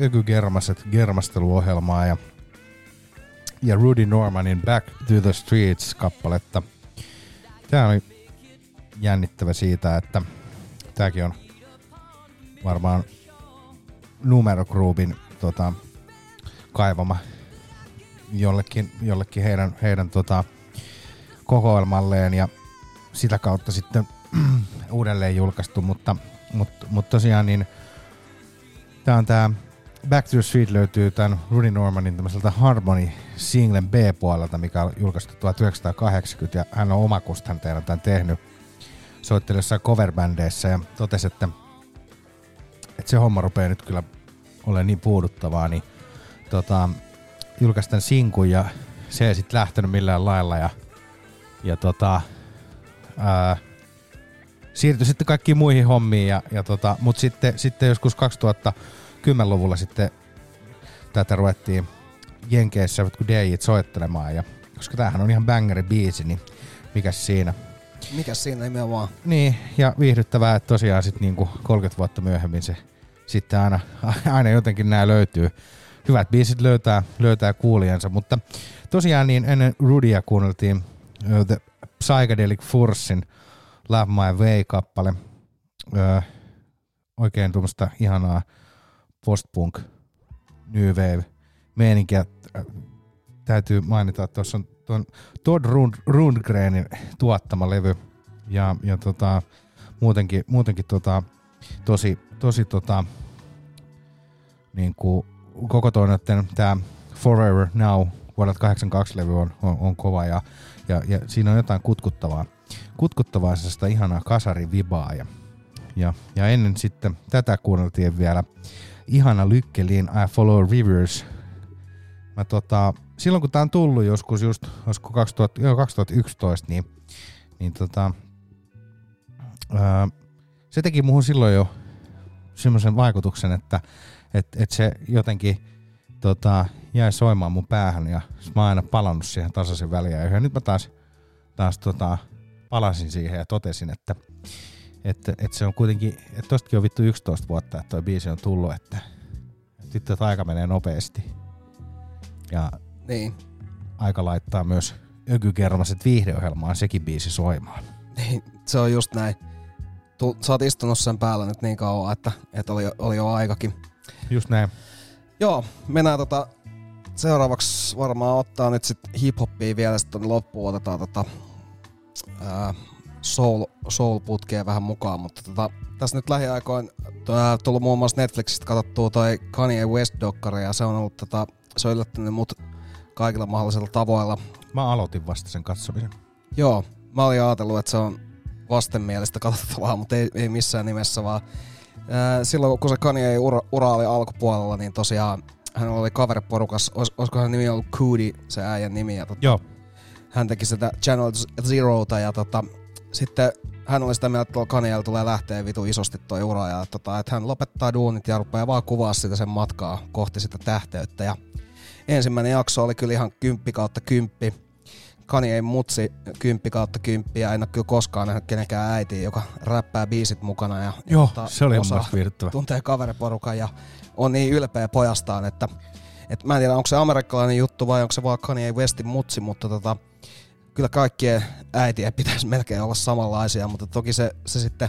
Öky Germaset germasteluohjelmaa ja, ja Rudy Normanin Back to the Streets kappaletta. Tää oli jännittävä siitä, että tääkin on varmaan Numero Groupin tota, kaivama jollekin, jollekin heidän, heidän tota, kokoelmalleen ja sitä kautta sitten uudelleen julkaistu, mutta, mutta, mutta tosiaan niin tää on tää Back to the Street löytyy tämän Rudy Normanin tämmöiseltä Harmony singlen B-puolelta, mikä on julkaistu 1980 ja hän on omakustanteena tämän tehnyt. Soitteli jossain coverbändeissä ja totesi, että, että se homma rupeaa nyt kyllä olemaan niin puuduttavaa, niin tota, julkaisi tämän sinkun ja se ei sitten lähtenyt millään lailla ja, ja tota, ää, siirtyi sitten kaikkiin muihin hommiin, ja, ja tota, mutta sitten, sitten joskus 2010-luvulla sitten tätä ruvettiin Jenkeissä jotkut DJt soittelemaan, ja koska tämähän on ihan bangeri biisi, niin mikäs siinä.
Mikäs siinä nimenomaan?
Niin, ja viihdyttävää, että tosiaan sitten niinku 30 vuotta myöhemmin se sitten aina, aina jotenkin nämä löytyy. Hyvät biisit löytää, löytää kuulijansa, mutta tosiaan niin ennen Rudya kuunneltiin uh, The Psychedelic Forcein Love My Way-kappale. Öö, oikein tuommoista ihanaa post-punk, new wave meininkiä. Äh, Täytyy mainita, että tuossa on tuon Todd Rund- Rundgrenin tuottama levy ja, ja tota, muutenkin, muutenkin tota, tosi, tosi tota, niin kuin koko toi tämä Forever Now vuodelta 82 levy on, on, on kova ja, ja, ja, siinä on jotain kutkuttavaa, kutkuttavaa sellaista ihanaa kasarivibaa ja, ja, ja ennen sitten tätä kuunneltiin vielä ihana lykkelin I Follow Rivers. Mä tota, silloin kun tää on tullut joskus just, olisiko 2000, joo, 2011, niin, niin tota, ää, se teki muuhun silloin jo semmoisen vaikutuksen, että et, et se jotenkin tota, jäi soimaan mun päähän ja mä oon aina palannut siihen tasaisen väliä. Ja nyt mä taas, taas tota, palasin siihen ja totesin, että että, että se on kuitenkin, että tostakin on vittu 11 vuotta, että toi biisi on tullut, että, nyt että aika menee nopeasti. Ja
Niin.
aika laittaa myös ökykermaset viihdeohjelmaan sekin biisi soimaan.
Niin, se on just näin. Tu, sä oot istunut sen päällä nyt niin kauan, että, että oli, oli jo aikakin.
Just näin.
Joo, mennään tota, seuraavaksi varmaan ottaa nyt sit hip-hoppia vielä sitten loppuun otetaan tota, ää, soul, soul-putkeen vähän mukaan, mutta tota, tässä nyt lähiaikoin tää, tullut muun muassa Netflixistä katsottua toi Kanye West-dokkari ja se on ollut tota, se on yllättänyt mut kaikilla mahdollisilla tavoilla.
Mä aloitin vasta sen katsomisen.
Joo, mä olin ajatellut, että se on vastenmielistä katsottavaa, mutta ei, ei missään nimessä, vaan ää, silloin kun se Kanye ura, ura oli alkupuolella, niin tosiaan hän oli kaveriporukas, olis, olisiko hän nimi ollut Coody, se äijän nimi, ja tota,
Joo.
hän teki sitä Channel Zerota, ja tota, sitten hän oli sitä mieltä, että tuolla tulee lähteä vitu isosti toi ura, ja tota, että hän lopettaa duunit ja rupeaa vaan kuvaa sitä sen matkaa kohti sitä tähteyttä, ja ensimmäinen jakso oli kyllä ihan kymppi kautta kymppi, Kanye mutsi kymppi kautta kymppi ja en ole kyllä koskaan nähnyt kenenkään äitiä, joka räppää biisit mukana. Ja,
Joo,
ja
se oli
osaa-. Tuntee kaveriporukan ja on niin ylpeä pojastaan, että, että mä en tiedä onko se amerikkalainen juttu vai onko se vaan Kanye Westin mutsi, mutta tota, kyllä kaikkien äitien pitäisi melkein olla samanlaisia, mutta toki se, se sitten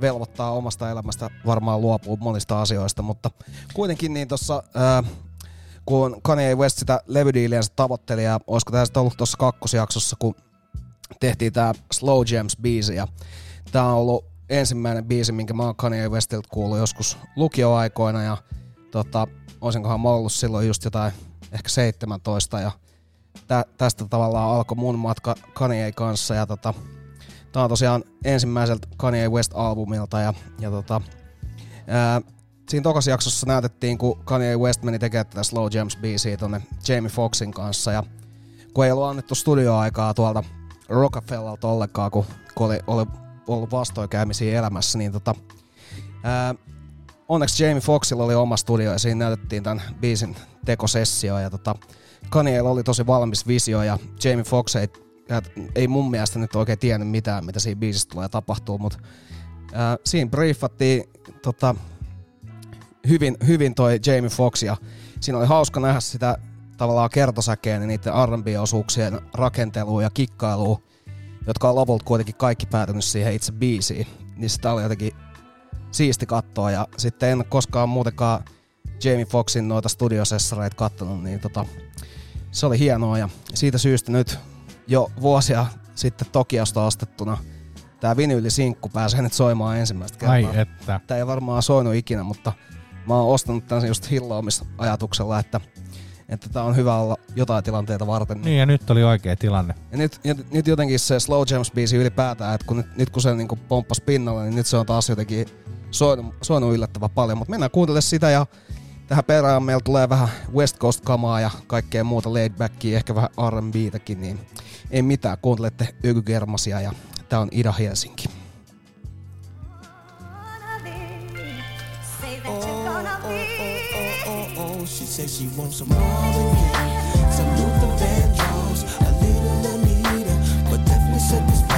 velvoittaa omasta elämästä varmaan luopuu monista asioista, mutta kuitenkin niin tuossa kun Kanye West sitä levydiiliänsä tavoitteli ja olisiko tämä sitten ollut tuossa kakkosjaksossa, kun tehtiin tämä Slow Jams biisi ja tämä on ollut ensimmäinen biisi, minkä mä oon Kanye Westiltä kuullut joskus lukioaikoina ja tota, olisinkohan mä ollut silloin just jotain ehkä 17 ja tä, tästä tavallaan alkoi mun matka Kanye kanssa ja tota, tää on tosiaan ensimmäiseltä Kanye West-albumilta ja, ja tota, ää, siinä tokassa jaksossa näytettiin, kun Kanye West meni tekemään tätä Slow Jams biisiä tonne Jamie Foxin kanssa ja kun ei ollut annettu studioaikaa tuolta Rockefellalta ollenkaan, kun, kun oli, oli ollut vastoinkäymisiä elämässä, niin tota, ää, onneksi Jamie Foxilla oli oma studio ja siinä näytettiin tämän biisin tekosessio ja tota, Kanyeella oli tosi valmis visio ja Jamie Fox ei, ei mun mielestä nyt oikein tiennyt mitään, mitä siinä biisissä tulee tapahtuu, mutta ää, siinä briefattiin tota, hyvin, hyvin toi Jamie Fox ja siinä oli hauska nähdä sitä tavallaan kertosäkeen ja niiden R&B-osuuksien rakentelua ja kikkailua, jotka on lopulta kuitenkin kaikki päätynyt siihen itse biisiin. Niin sitä oli jotenkin siisti katsoa ja sitten en koskaan muutenkaan Jamie Foxin noita studiosessareita kattonut, niin tota, se oli hienoa ja siitä syystä nyt jo vuosia sitten Tokiosta ostettuna tämä vinyylisinkku pääsee nyt soimaan ensimmäistä kertaa.
Ai että.
Tämä ei varmaan soinut ikinä, mutta mä oon ostanut tämän just hilloamisajatuksella, että että tämä on hyvä olla jotain tilanteita varten.
Niin ja nyt oli oikea tilanne.
Ja nyt, ja nyt jotenkin se Slow Jams-biisi ylipäätään, että kun nyt, nyt kun se niinku pomppasi pinnalle, niin nyt se on taas jotenkin soinut, soinut yllättävän paljon. Mutta mennään kuuntelemaan sitä ja tähän perään meillä tulee vähän West Coast-kamaa ja kaikkea muuta laid backia, ehkä vähän R&Btäkin, niin ei mitään. Kuuntelette Ykygermasia ja tää on Ida Helsinki.
She said she wants some some Luther Vandross, a little Anita, but definitely set this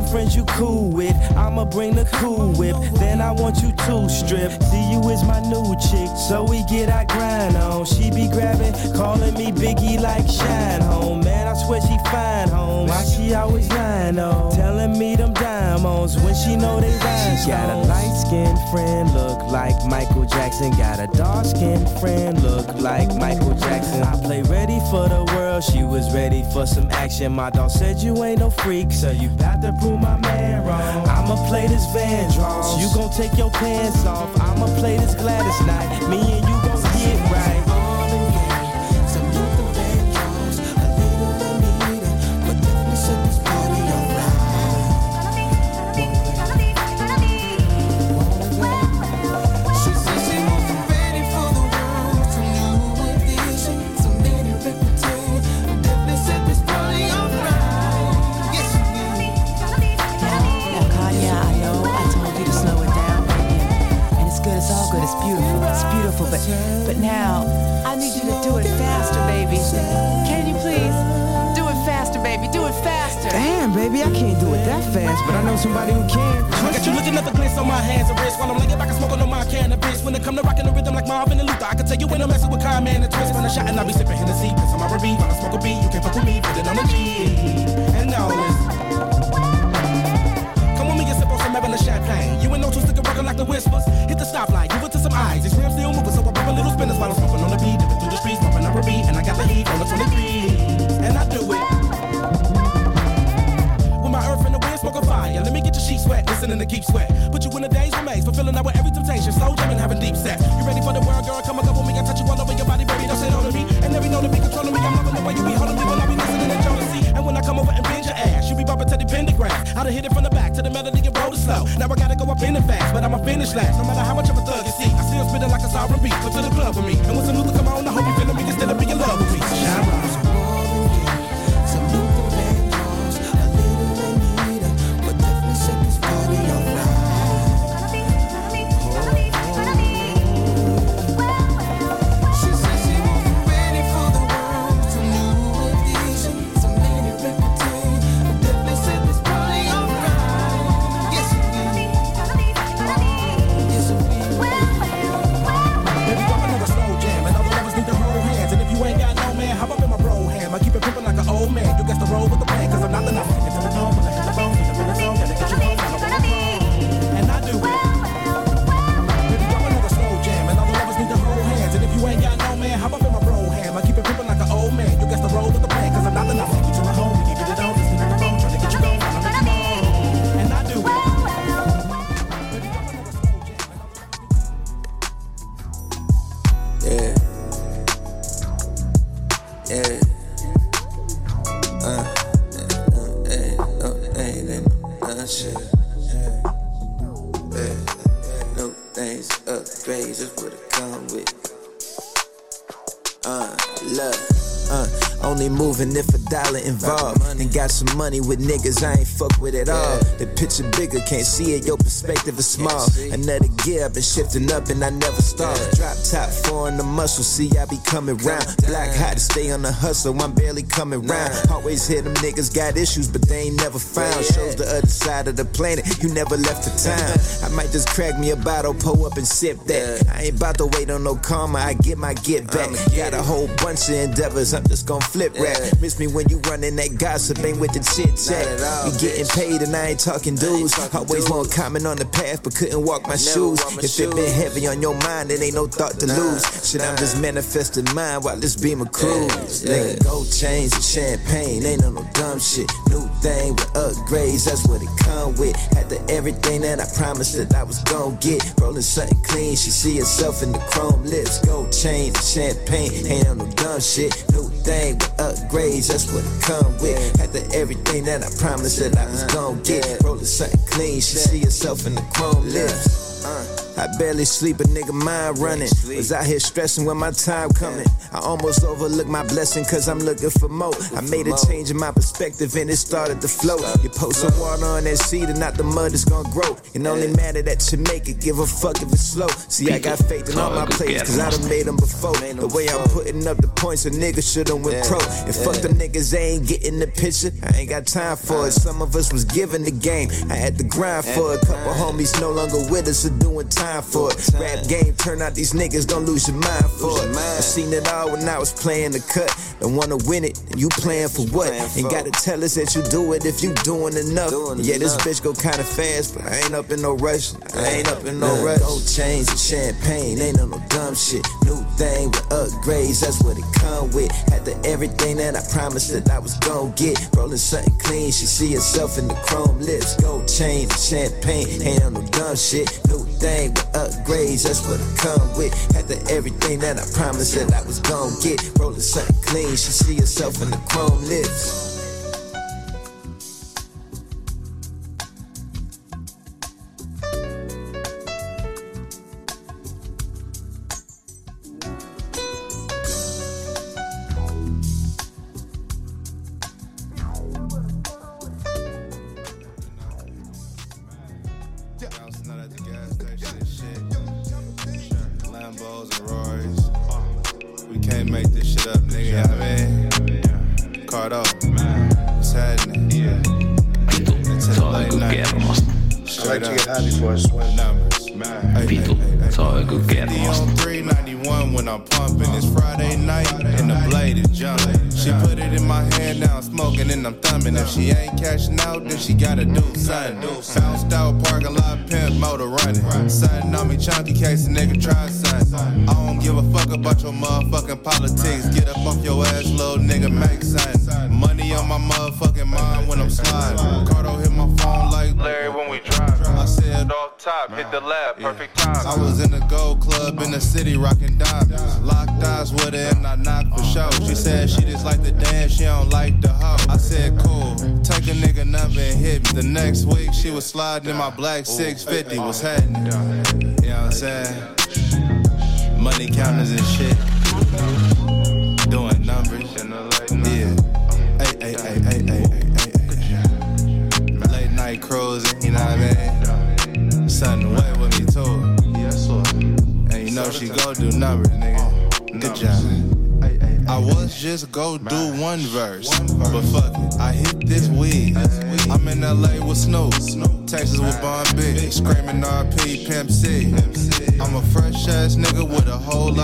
some friends you cool with. I'ma bring the cool whip. Then I want you to strip. See you is my new chick. So we get our grind on. She be grabbing, calling me Biggie like Shine Home. Man, I swear she fine home. Why she she always lying on. Telling me them diamonds when she know they rhyme. She got a light skinned friend, look like Michael Jackson. Got a dark skinned friend, look like Michael Jackson. I play ready for the world, she was ready for some action. My dog said you ain't no freak, so you bout to prove my man. I'ma play this Vandross, you gon' take your pants off. I'ma play this Gladys night, me and you
Baby,
I can't do it that fast, but I know somebody who can.
I got you looking at the glance on my hands and wrists while I'm laying back and smoking on my cannabis. When it come to rocking the rhythm like Marvin and Luther, I can tell you when I'm messing with Kyle, man, and twist. When I shot and I be sipping Hennessy, cause I'm R&B, while I smoke a beat, you can't fuck with me, put it on the G. And now. Come with me and sip on some champagne. You ain't no two sticker rockin' like the whispers. Hit the stoplight, give it to some eyes. These rims still moving, so I pop a little spinners while I'm smoking on the beat. Through the streets, bumping up a beat, and I got the heat on the 23. Sweat, to keep sweat. Put you in the days remains, fulfilling out with every temptation. Slow jamming, having deep sex. You ready for the world, girl? Come and go with me. I touch you all over your body, baby. Don't say no to me. And every know to be controlling me. I'm loving the way you be holding me when I be listening to jealousy. And when I come over and bend your ass, you be bumping to the pentagram. I done hit it from the back to the melody and roll it slow. Now I gotta go up in it fast, but I'ma finish last. No matter how much of a thug you see, I still spitting like a sovereign beat. Come to the club with me. And when some Luther come on, I hope you
some money with niggas I ain't fuck with at all. The picture bigger, can't see it, your perspective is small. Another gear, I've been shifting up and I never stop. Drop top, four in the muscle, see I be coming round. Black hot to stay on the hustle, I'm barely coming round. Always hear them niggas got issues, but they ain't never found. Shows the other side of the planet, you never left the town. I might just crack me a bottle, pull up and sip that. I ain't about to wait on no karma, I get my get back. Got a whole bunch of endeavors, I'm just gonna flip rap. Miss me when you running that gossip, ain't with the chit chat. You getting paid and I ain't talking dudes. Always want comment on the path, but couldn't walk my shoes. If it been heavy on your mind, it ain't no thought to lose. Shit, I'm just manifesting mine while this beam a cruise. Nigga, gold chains and champagne, ain't on no dumb shit. New thing with upgrades, that's what it come with. Had the everything that I promised that I was gonna get. Rolling something clean, she see herself in the chrome lips. Gold chains and champagne, ain't no dumb shit. New with upgrades, that's what it come with. The everything that I promised that I was uh-huh. gonna get. Rolling something clean, she see herself in the chrome lips. I barely sleep, a nigga mind running. Was out here stressing when my time coming. I almost overlooked my blessing cause I'm looking for more. I made a change in my perspective and it started to flow. You pour some water on that seed and not the mud is gonna grow. It only matter that you make it, give a fuck if it's slow. See, I got faith in all my plays cause I done made them before. The way I'm putting up the points, a nigga should've went pro. And fuck them niggas, they ain't getting the picture. I ain't got time for it. Some of us was given the game. I had to grind for it. Couple homies no longer with us are doing time time for it. Rap game turn out these niggas don't lose your mind for it. I seen it all when I was playing the cut. Don't wanna win it, and you playing for what? Ain't gotta tell us that you do it if you doing enough. yeah, this bitch go kinda fast, but I ain't up in no rush. I ain't up in no rush. Gold chains and champagne, ain't on no dumb shit. New thing with upgrades, that's what it come with. Had the everything that I promised that I was gon' get. Rolling something clean, she see herself in the chrome lips. Gold chain and champagne, ain't on no dumb shit. New thing with upgrades, that's what I come with. The everything that I promised that I was gonna get. Rolling something clean, she see herself in the chrome lips.
Black 650, was um, happening.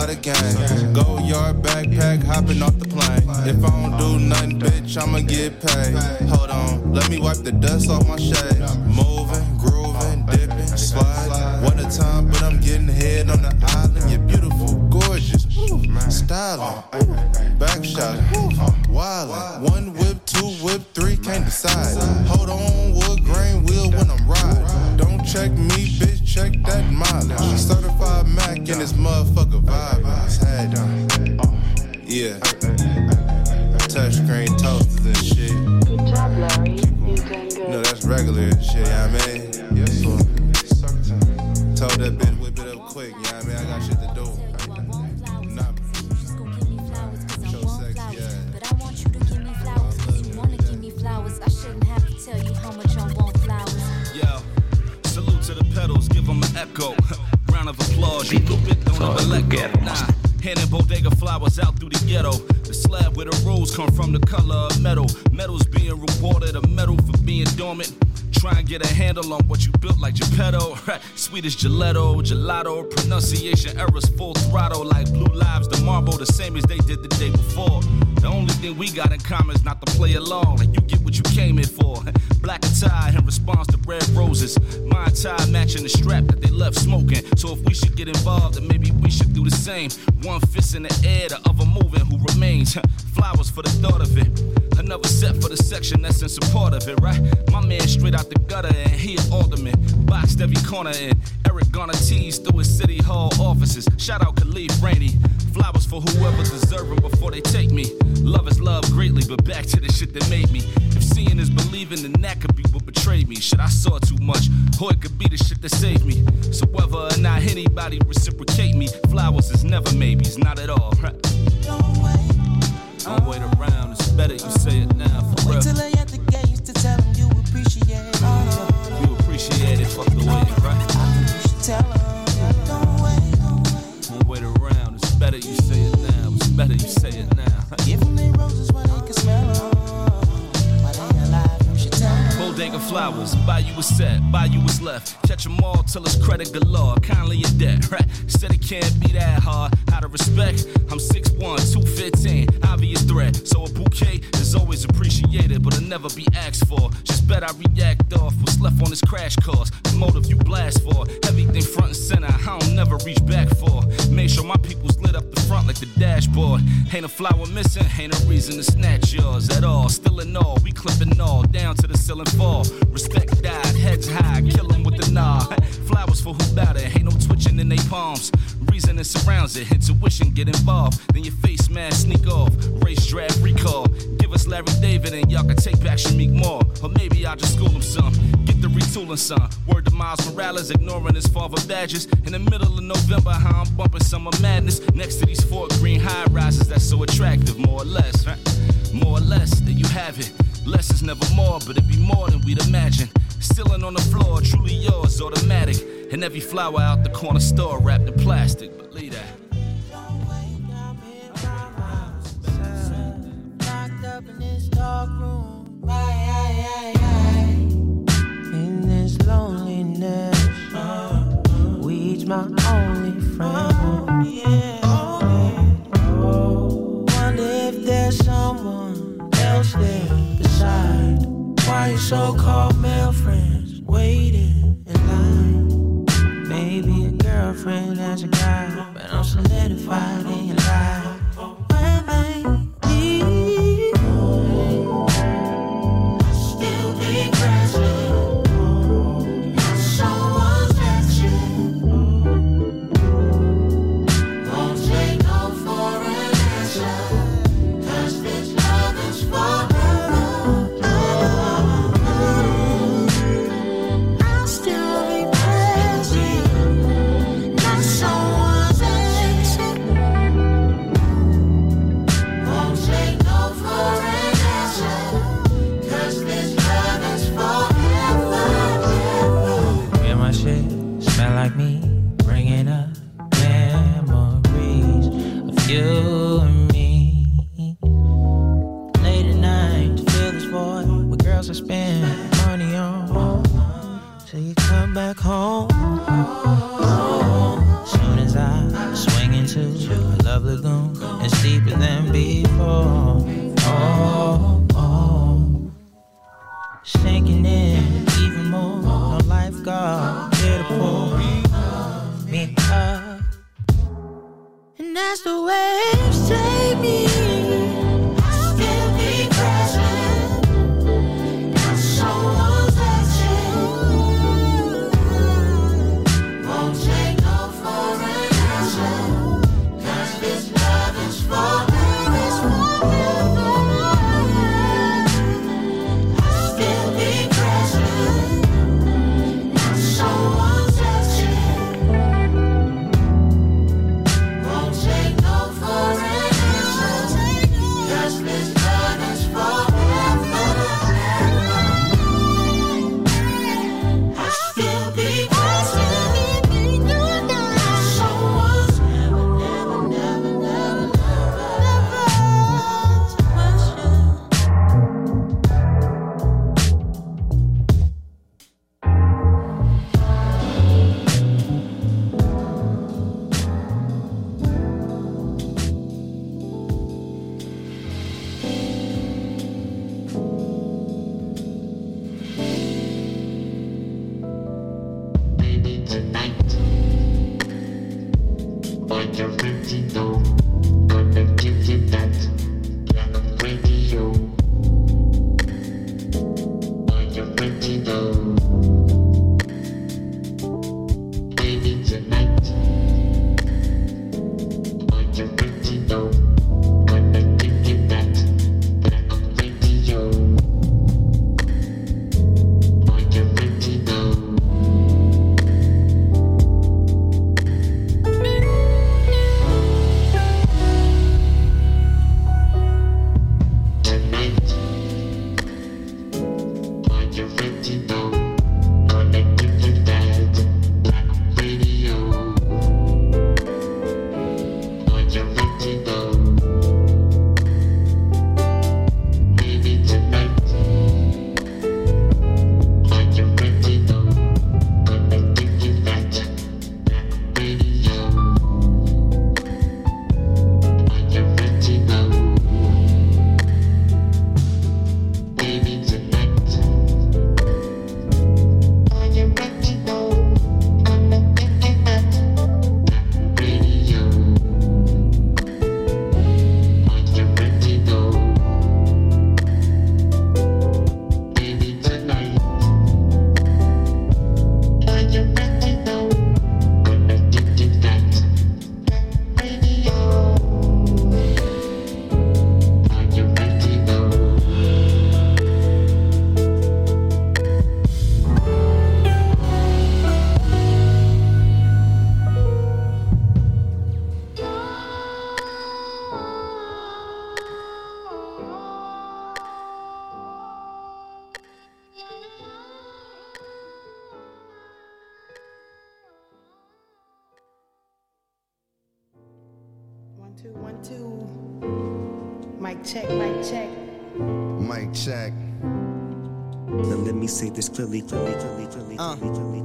Lot gang. Go yard backpack, hopping off the plane. If I don't do nothing, bitch, I'ma get paid. Hold on, let me wipe the dust off my shades. Moving, grooving, dipping, sliding. What a time, but I'm getting head on the island. You're beautiful, gorgeous, styling, back shot, wildin'. One whip, two whip, three, can't decide. Hold on, wood grain wheel when I'm riding. Don't check me, bitch, check that mileage. Certified Mac in this motherfucker vibe.
Swedish gelato, gelato, pronunciation errors full throttle like blue lives, the marble, the same as they did the day before. The only thing we got in common is not to play along, like you get what you came in for. Black tie in response to red roses. My tie matching the strap that they left smoking. So if we should get involved, then maybe we should do the same. One fist in the air, the other moving, who remains? Flowers for the thought of it. Another set for the section that's in support of it, right? Corner in. Eric Garner teased through his city hall offices. Shout out
这里这里这里
这里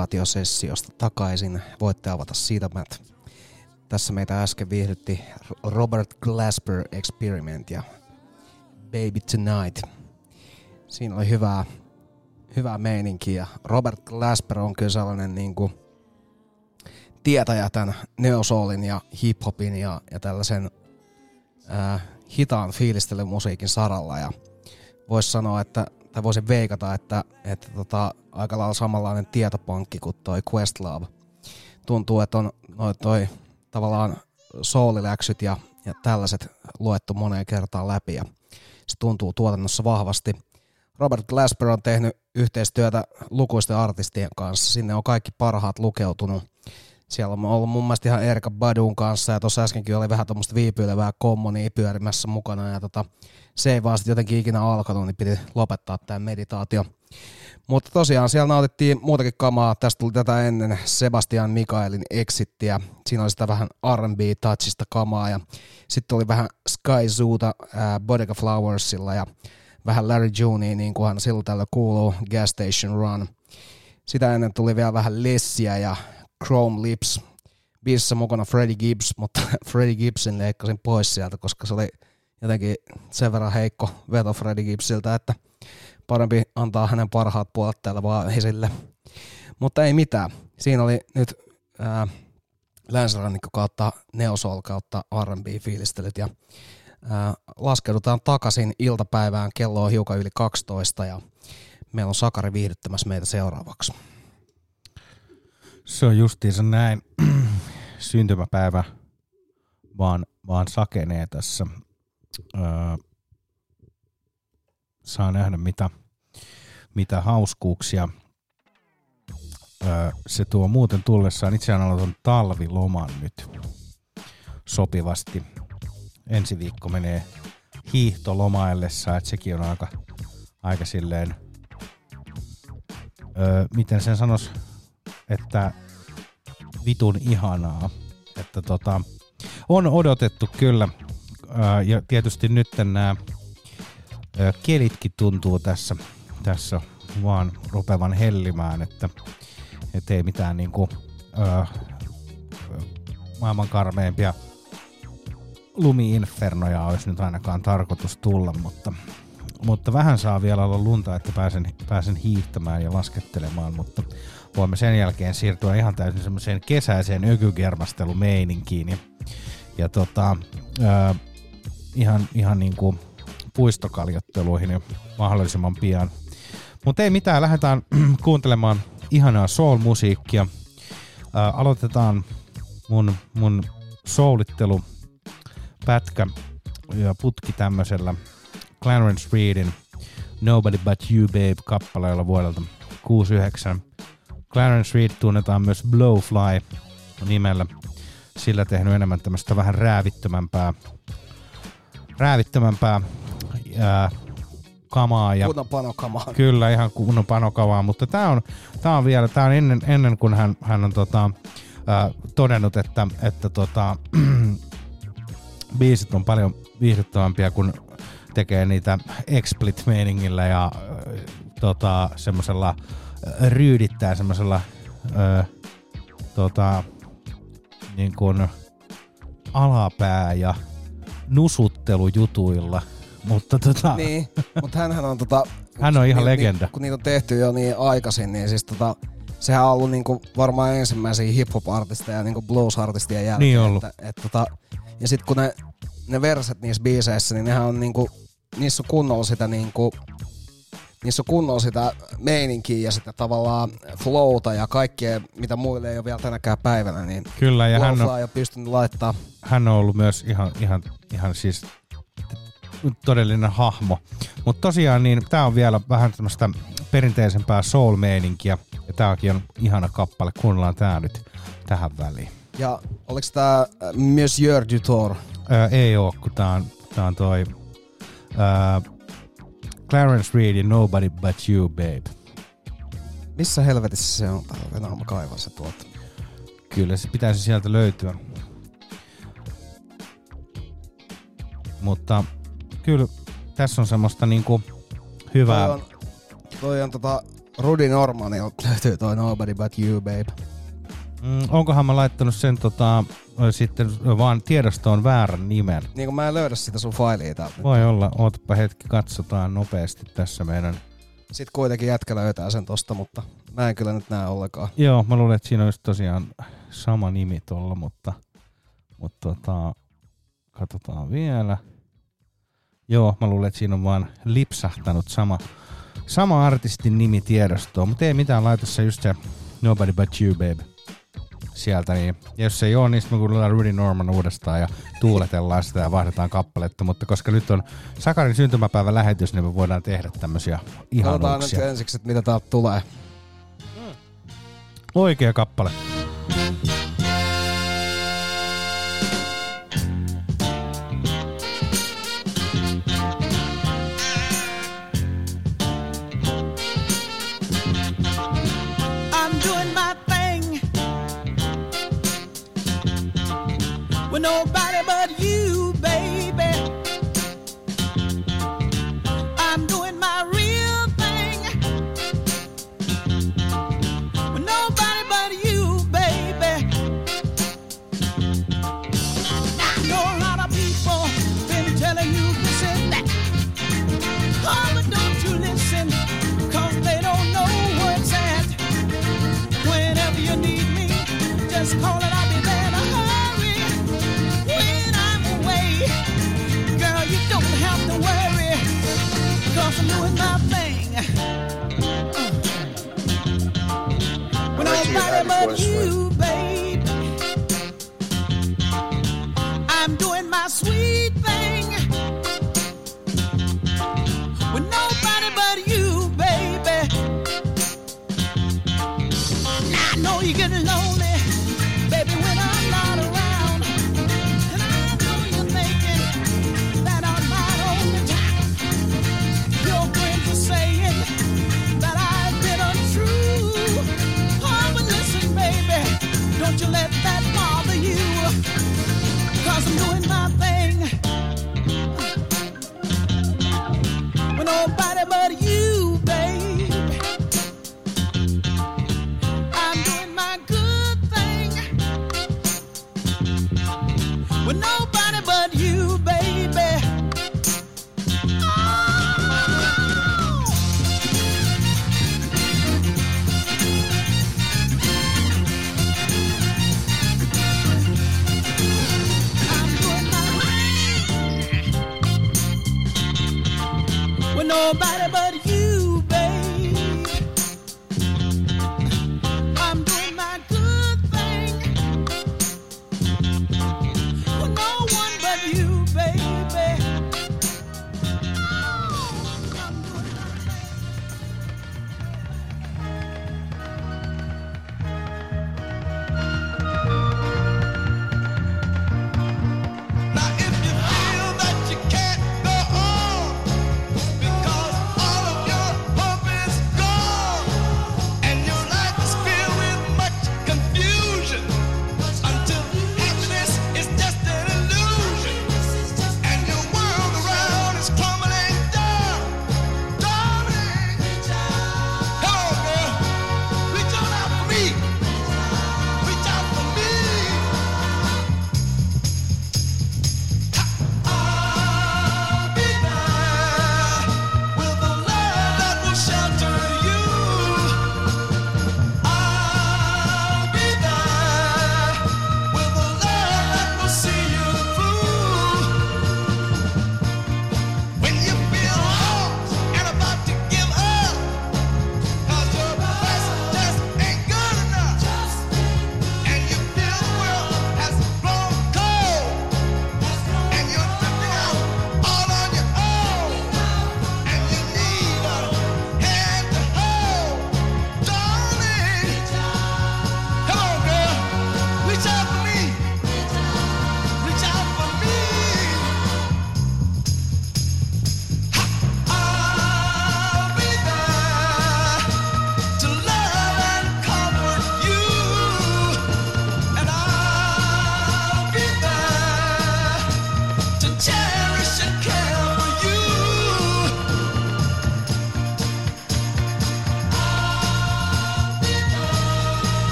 meditaatiosessiosta takaisin. Voitte avata silmät. Tässä meitä äsken viihdytti Robert Glasper Experiment ja Baby Tonight. Siinä oli hyvää, hyvää meininkiä. Robert Glasper on kyllä sellainen niin kuin tietäjä tämän neosoulin ja hiphopin ja, ja tällaisen ää, hitaan fiilistelymusiikin saralla ja voisi sanoa, että, tai voisin veikata, että, että tota, aika lailla samanlainen tietopankki kuin toi Questlove. Tuntuu, että on noi, toi tavallaan sooliläksyt ja, ja tällaiset luettu moneen kertaan läpi ja se tuntuu tuotannossa vahvasti. Robert Glasper on tehnyt yhteistyötä lukuisten artistien kanssa. Sinne on kaikki parhaat lukeutunut. Siellä on ollut mun mielestä ihan Erika Badun kanssa ja tuossa äskenkin oli vähän tuommoista viipyilevää kommonia pyörimässä mukana ja tota, se ei vaan sitten jotenkin ikinä alkanut, niin piti lopettaa tämä meditaatio. Mutta tosiaan siellä nautittiin muutakin kamaa. Tästä tuli tätä ennen Sebastian Mikaelin Exittiä. Siinä oli sitä vähän R&B-touchista kamaa ja sitten oli vähän Sky Zoota Bodega Flowersilla ja vähän Larry Junea, niin kuin hän silloin tällä kuuluu, Gas Station Run. Sitä ennen tuli vielä vähän Lessiä ja Chrome Lips. Biisissä mukana Freddie Gibbs, mutta Freddie Gibbsin leikkasin pois sieltä, koska se oli jotenkin sen verran heikko veto Freddie Gibbsiltä, että parempi antaa hänen parhaat puolet täällä vaan esille. Mutta ei mitään. Siinä oli nyt ää, länsirannikko kautta neosol kautta R&B-fiilistelyt ja ää, laskeudutaan takaisin iltapäivään. Kello on hiukan yli 12 ja meillä on Sakari viihdyttämässä meitä seuraavaksi.
Se on justiinsa näin. Syntymäpäivä vaan, vaan sakenee tässä. Öö, saa nähdä mitä, mitä hauskuuksia se tuo muuten tullessaan. Itse aloitan talviloman nyt sopivasti. Ensi viikko menee hiihtolomaillessa, että sekin on aika, aika silleen, öö, miten sen sanois, että vitun ihanaa. Että tota, on odotettu kyllä. Ja tietysti nyt nämä kelitkin tuntuu tässä, tässä vaan rupevan hellimään, että et ei mitään niinku, ää, maailman karmeimpia lumiinfernoja olisi nyt ainakaan tarkoitus tulla, mutta, mutta vähän saa vielä olla lunta, että pääsen, pääsen hiihtämään ja laskettelemaan, mutta voimme sen jälkeen siirtyä ihan täysin semmoiseen kesäiseen ökykermastelumeininkiin ja, ja tota, ää, ihan, ihan niin kuin puistokaljotteluihin jo mahdollisimman pian. Mutta ei mitään, lähdetään kuuntelemaan ihanaa soul-musiikkia. Ää, aloitetaan mun, mun soulittelu pätkä ja putki tämmöisellä Clarence Reedin Nobody But You Babe kappaleella vuodelta 69. Clarence Reed tunnetaan myös Blowfly nimellä. Sillä tehnyt enemmän tämmöistä vähän räävittömämpää, räävittömämpää ää, kamaa. Ja,
Kunnon panokamaa.
Kyllä, ihan kunnon panokamaa, mutta tämä on, tää on vielä, tää on ennen, ennen kuin hän, hän on tota, ää, todennut, että, että tota, biisit on paljon viihdyttävämpiä, kun tekee niitä explit-meiningillä ja tota, semmoisella ryydittää semmoisella tota, niin kuin alapää ja nusuttelujutuilla. Mutta tota,
Niin, mutta hänhän on tota...
Hän on ihan
ni-
legenda.
Ni, kun niitä on tehty jo niin aikaisin, niin siis tota, sehän on ollut niinku varmaan ensimmäisiä hip-hop-artisteja ja niinku blues-artistien jälkeen.
Niin ollut.
Että, et tota, ja sit kun ne, ne verset niissä biiseissä, niin nehän on niinku, niissä on kunnolla sitä niinku, niissä on kunnolla sitä meininkiä ja sitä tavallaan flowta ja kaikkea, mitä muille ei ole vielä tänäkään päivänä, niin
Kyllä, ja hän on-
pystynyt laittaa.
hän on ollut myös ihan, ihan, ihan siis todellinen hahmo. Mutta tosiaan niin tää on vielä vähän tämmöistä perinteisempää soul-meininkiä. Ja tää onkin on ihana kappale. Kuunnellaan tää nyt tähän väliin.
Ja oliko tää äh, Monsieur Dutour?
Öö, ei oo, kun tää on, tää on toi öö, Clarence Reed ja Nobody But You, babe.
Missä helvetissä se on? Venäjä mä kaivan se tuolta.
Kyllä se pitäisi sieltä löytyä. Mutta kyllä tässä on semmoista niinku hyvää.
Toi on, toi on tota Rudy Normanilta löytyy toi Nobody But You, babe.
Mm, onkohan mä laittanut sen tota, sitten vaan tiedostoon väärän nimen?
Niin kun mä en löydä sitä sun failia täältä.
Voi olla, ootapa hetki, katsotaan nopeasti tässä meidän.
Sitten kuitenkin jätkä löytää sen tosta, mutta mä en kyllä nyt näe ollenkaan.
Joo, mä luulen, että siinä olisi tosiaan sama nimi tuolla, mutta, mutta tota, katsotaan vielä. Joo, mä luulen, että siinä on vaan lipsahtanut sama, sama artistin nimi tiedostoon, mutta ei mitään, laita se just se Nobody But You, babe sieltä. Niin. Ja jos se ei ole, niin sitten me kuunnellaan Rudy Norman uudestaan ja tuuletellaan sitä ja vaihdetaan kappaletta. Mutta koska nyt on Sakarin syntymäpäivän lähetys, niin me voidaan tehdä tämmöisiä
Katsotaan nyt
ihanuuksia.
ensiksi, että mitä täältä tulee.
Oikea kappale.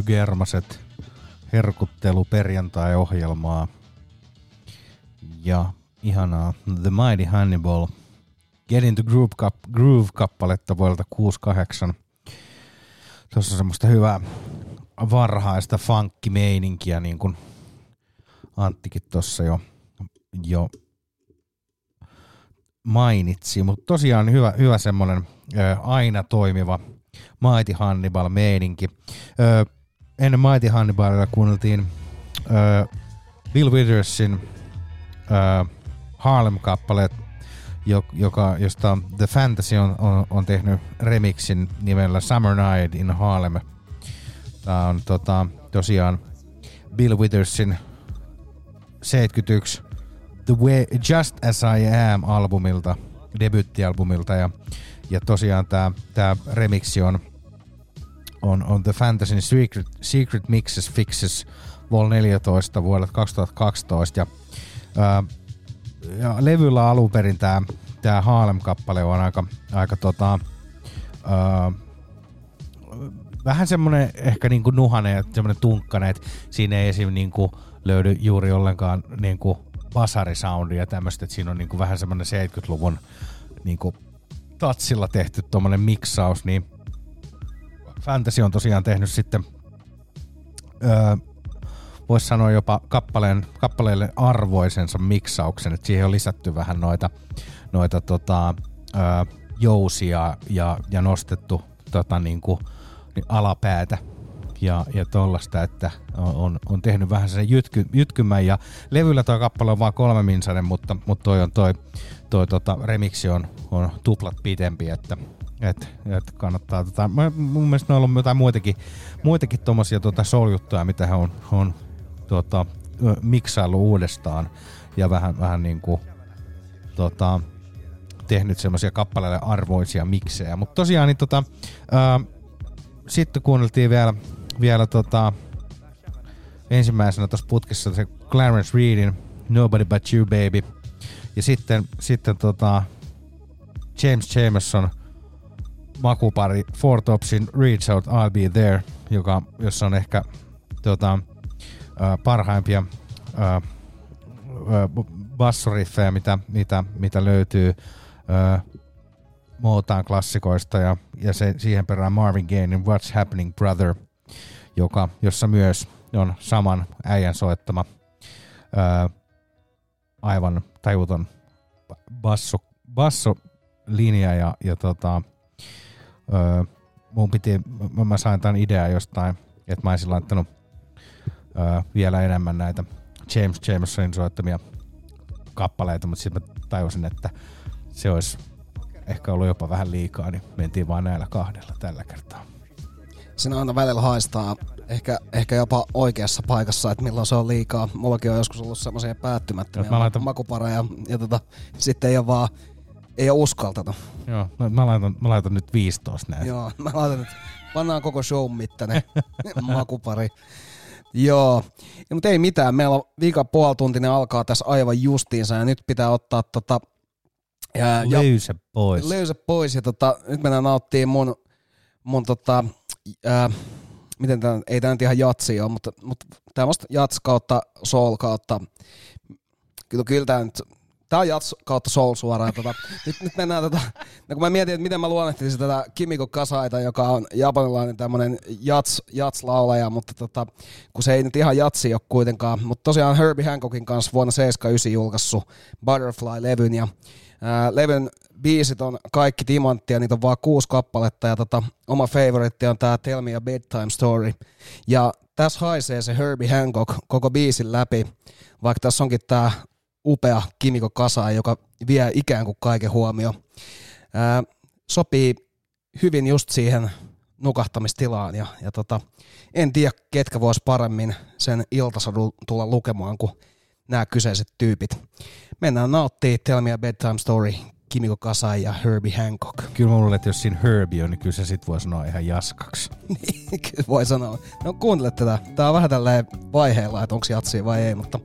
Germaset herkuttelu perjantai-ohjelmaa. Ja ihanaa The Mighty Hannibal Get into Groove, Cup, Groove-kappaletta vuodelta 68. Tuossa on semmoista hyvää varhaista funkkimeininkiä, niin kuin Anttikin tuossa jo, jo mainitsi. Mutta tosiaan hyvä, hyvä semmoinen aina toimiva Mighty Hannibal meininki. Ö, ennen Mighty Hannibalia kuunneltiin ö, Bill Withersin ö, Harlem-kappaleet, jo- joka, josta The Fantasy on, on, on tehnyt remixin nimellä Summer Night in Harlem. Tämä on tota, tosiaan Bill Withersin 71 The Way, Just As I Am albumilta, debyttialbumilta ja, ja tosiaan tämä remixi on, on, on The Fantasy Secret, Secret Mixes Fixes Vol 14 vuodelta 2012 ja, ää, ja levyllä alun perin tämä tää Harlem-kappale on aika, aika tota, ää, vähän semmoinen ehkä niinku nuhanen ja semmoinen tunkkanen, että siinä ei esim. Niinku löydy juuri ollenkaan niinku basarisoundia ja tämmöistä, että siinä on niinku vähän semmoinen 70-luvun niinku tatsilla tehty tuommoinen miksaus, niin Fantasy on tosiaan tehnyt sitten öö, voisi sanoa jopa kappaleen, kappaleelle arvoisensa miksauksen, että siihen on lisätty vähän noita, noita tota, öö, jousia ja, ja nostettu tota, niin kuin, niin alapäätä ja, ja tollasta, että on, on, tehnyt vähän sen jytky, jytkymän. Ja levyllä tuo kappale on vain kolme minsanen, mutta, mutta toi, on toi, toi tota, remixi on, on tuplat pitempi, että et, et kannattaa, tota, mun mielestä ne on ollut jotain muitakin, muitakin tommosia tota soul-juttuja, mitä he on, on tota, miksaillut uudestaan ja vähän, vähän niin kuin tota, tehnyt semmoisia kappaleille arvoisia miksejä. Mutta tosiaan niin tota, ää, sitten kuunneltiin vielä, vielä tota, ensimmäisenä tuossa putkissa se Clarence Reedin Nobody But You Baby. Ja sitten, sitten tota, James Jameson makupari Four Topsin Reach Out I'll Be There, joka, jossa on ehkä tota, parhaimpia bassoriffejä, mitä, mitä, mitä löytyy ää, Motown-klassikoista ja, ja se, siihen perään Marvin Gayein What's Happening Brother, joka, jossa myös on saman äijän soittama ää, aivan tajuton basso, bassolinja ja, ja tota, öö, mun piti, mä, mä sain tämän idean jostain, että mä olisin laittanut öö, vielä enemmän näitä James Jamesonin soittamia kappaleita, mutta sitten mä tajusin, että se olisi ehkä ollut jopa vähän liikaa, niin mentiin vaan näillä kahdella tällä kertaa.
Siinä aina välillä haistaa ehkä, ehkä jopa oikeassa paikassa, että milloin se on liikaa. Mullakin on joskus ollut semmoisia päättymättömiä
mä laitan-
makupareja ja tota, sitten ei ole vaan ei ole uskaltanut.
Joo, no, mä, laitan, mä laitan nyt 15 näin.
Joo, mä laitan nyt, pannaan koko show mittainen makupari. Joo, ja, mutta ei mitään, meillä on viikon puolituntinen alkaa tässä aivan justiinsa ja nyt pitää ottaa tota... Ja,
Löysä pois.
Löysä pois ja tota, nyt mennään nauttii mun, mun tota, ää, miten tää, ei tää nyt ihan jatsi ole, mutta, mutta tämmöistä jats kautta soul kautta, kyllä, kyllä tää nyt, tää on jats kautta soul suoraan. Tota, nyt, nyt mennään tota, no kun mä mietin, että miten mä luonnehtelisin tätä Kimiko Kasaita, joka on japanilainen tämmönen jats, jats-laulaja, mutta tota, kun se ei nyt ihan jatsi ole kuitenkaan, mutta tosiaan Herbie Hancockin kanssa vuonna 79 julkaissut Butterfly-levyn ja ää, levyn biisit on kaikki timanttia, niitä on vaan kuusi kappaletta ja tota, oma favoritti on tää Tell Me a Bedtime Story. Ja tässä haisee se Herbie Hancock koko biisin läpi, vaikka tässä onkin tää upea Kimiko Kasa, joka vie ikään kuin kaiken huomio. Ää, sopii hyvin just siihen nukahtamistilaan ja, ja tota, en tiedä ketkä vois paremmin sen iltasadun tulla lukemaan kuin nämä kyseiset tyypit. Mennään nauttii Tell Me a Bedtime Story, Kimiko Kasai ja Herbie Hancock.
Kyllä mä luulen, että jos siinä Herbie on, niin kyllä se sit voi sanoa ihan jaskaksi.
Kyllä voi sanoa. No kuuntele tätä. Tää on vähän tälleen vaiheella, että onko jatsia vai ei, mutta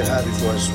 I like to
get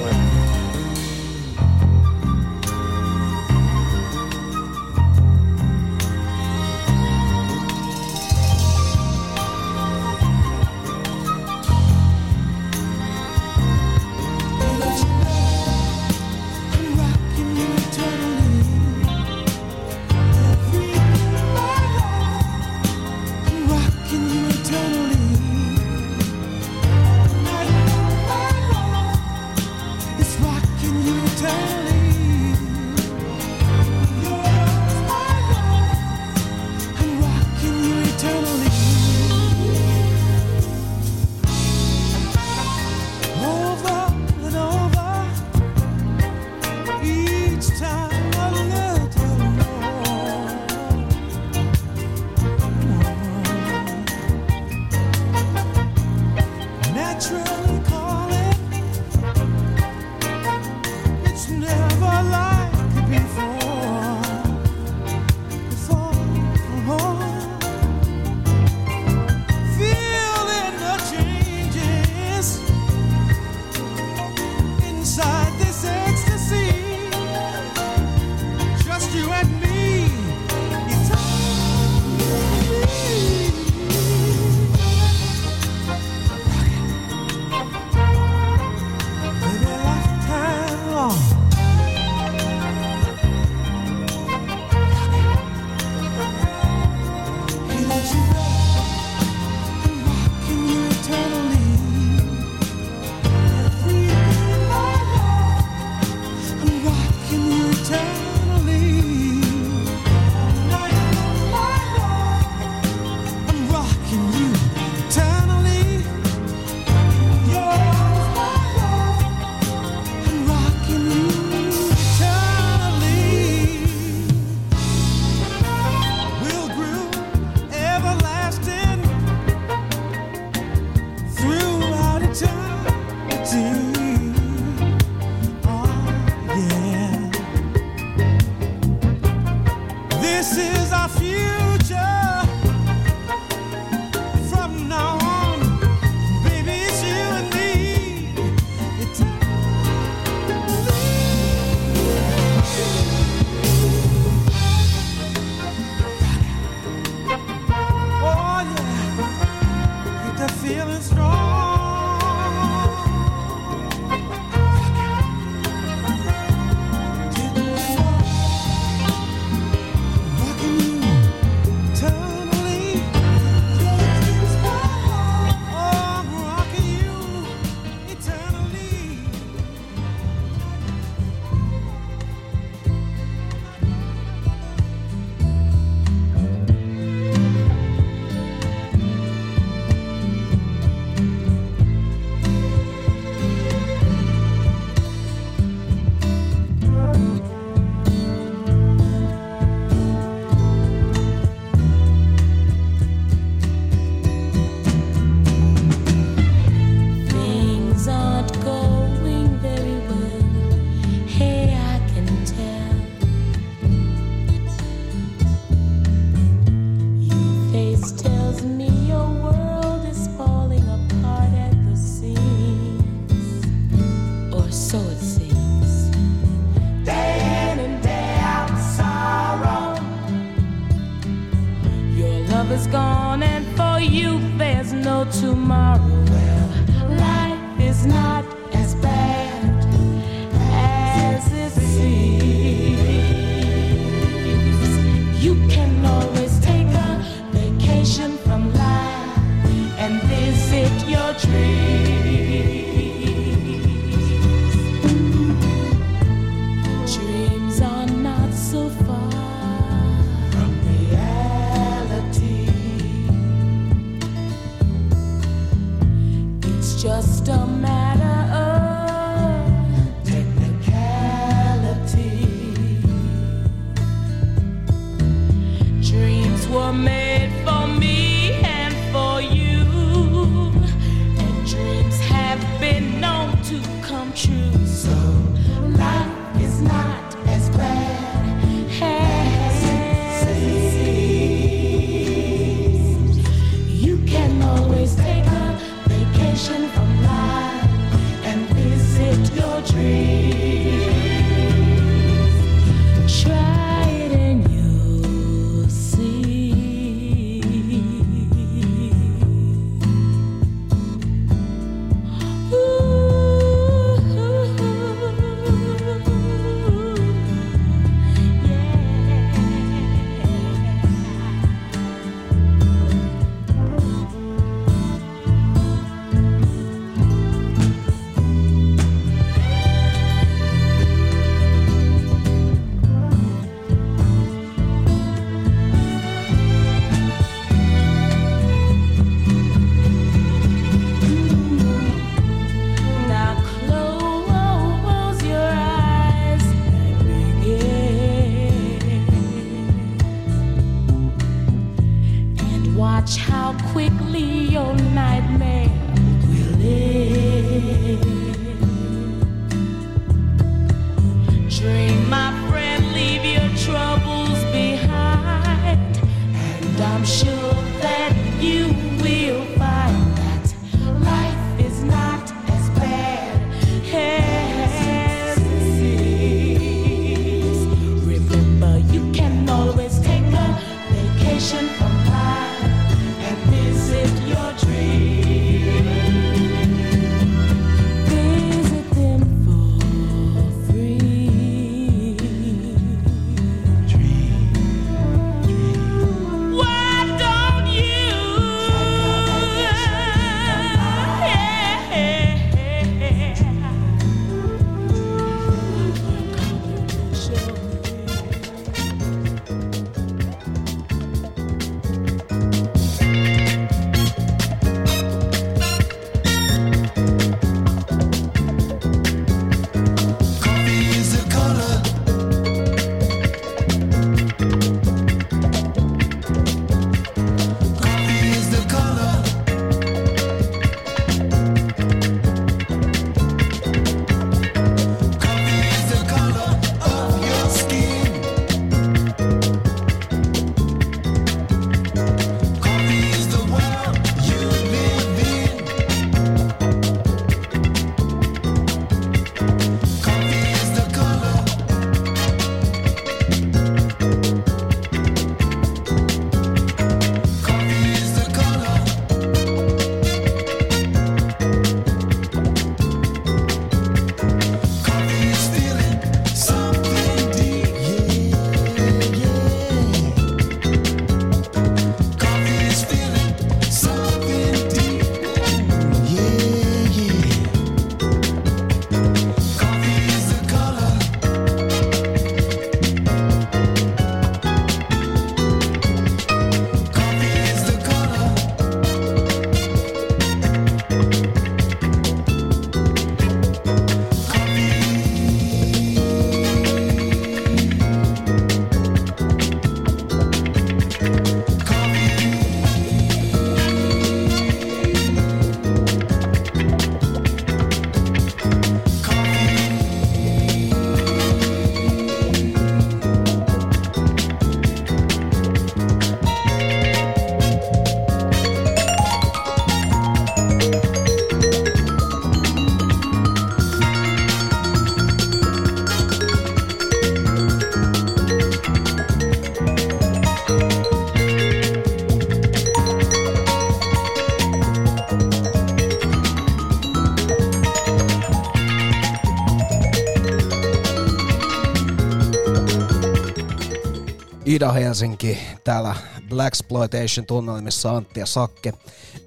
Ida Helsinki, täällä Black Exploitation tunnelmissa Antti ja Sakke,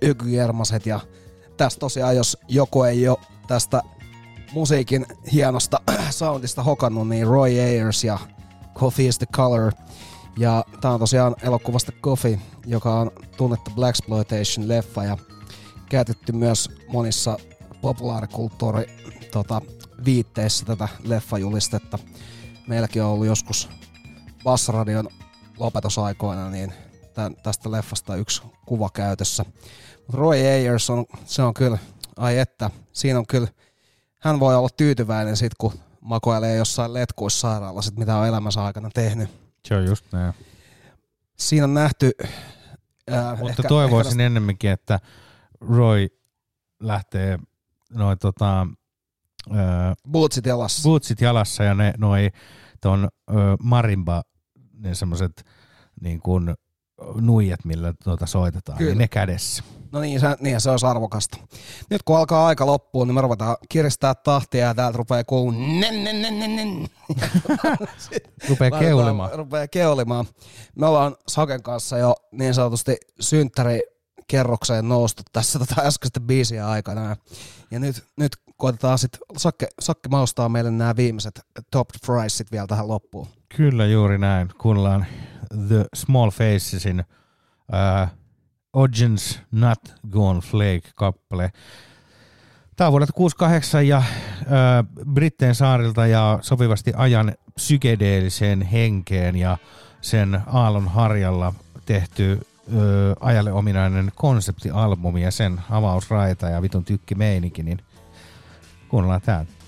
Yky Jermaset ja tästä tosiaan, jos joku ei ole tästä musiikin hienosta soundista hokannut, niin Roy Ayers ja Coffee is the Color. Ja tää on tosiaan elokuvasta Coffee, joka on tunnettu Black Exploitation leffa ja käytetty myös monissa populaarikulttuuri tota, viitteissä tätä leffajulistetta. Meilläkin on ollut joskus Bassradion lopetusaikoina niin tän, tästä leffasta yksi kuva käytössä. Mut Roy Ayers on, se on kyllä, ai että, siinä on kyllä, hän voi olla tyytyväinen sit kun makoilee jossain letkuissairaalassa, mitä on elämänsä aikana tehnyt.
Se on just näin.
Siinä on nähty... Ää,
Mutta
ehkä-
toivoisin
ehkä
ennemminkin, että Roy lähtee noin tota, ää,
Bootsit jalassa.
bootsit jalassa ja ne noi ton ö, marimba, ne semmoset niin kuin nuijat, millä tuota soitetaan,
Kyllä.
niin ne kädessä.
No niin, se, niin se olisi arvokasta. Nyt kun alkaa aika loppua, niin me ruvetaan kiristää tahtia ja täältä rupeaa kuulumaan nen, nen, nen, nen, nen. Laitetaan-
keulimaan.
Rupeaa keulimaan. Me ollaan Saken kanssa jo niin sanotusti synttärikerrokseen noustu tässä tota äskeistä biisiä aikana. Ja- nyt, nyt koitetaan sitten, Sakke, Sakke maustaa meille nämä viimeiset top friesit vielä tähän loppuun.
Kyllä juuri näin. Kuunnellaan The Small Facesin uh, Ogens Not Gone Flake-kappale. Tämä on vuodelta 68 ja uh, Britteen saarilta ja sopivasti ajan psykedeelliseen henkeen ja sen aallon harjalla tehty ö, ajalle ominainen konseptialbumi ja sen avausraita ja vitun tykki meininki, niin kuunnellaan täältä.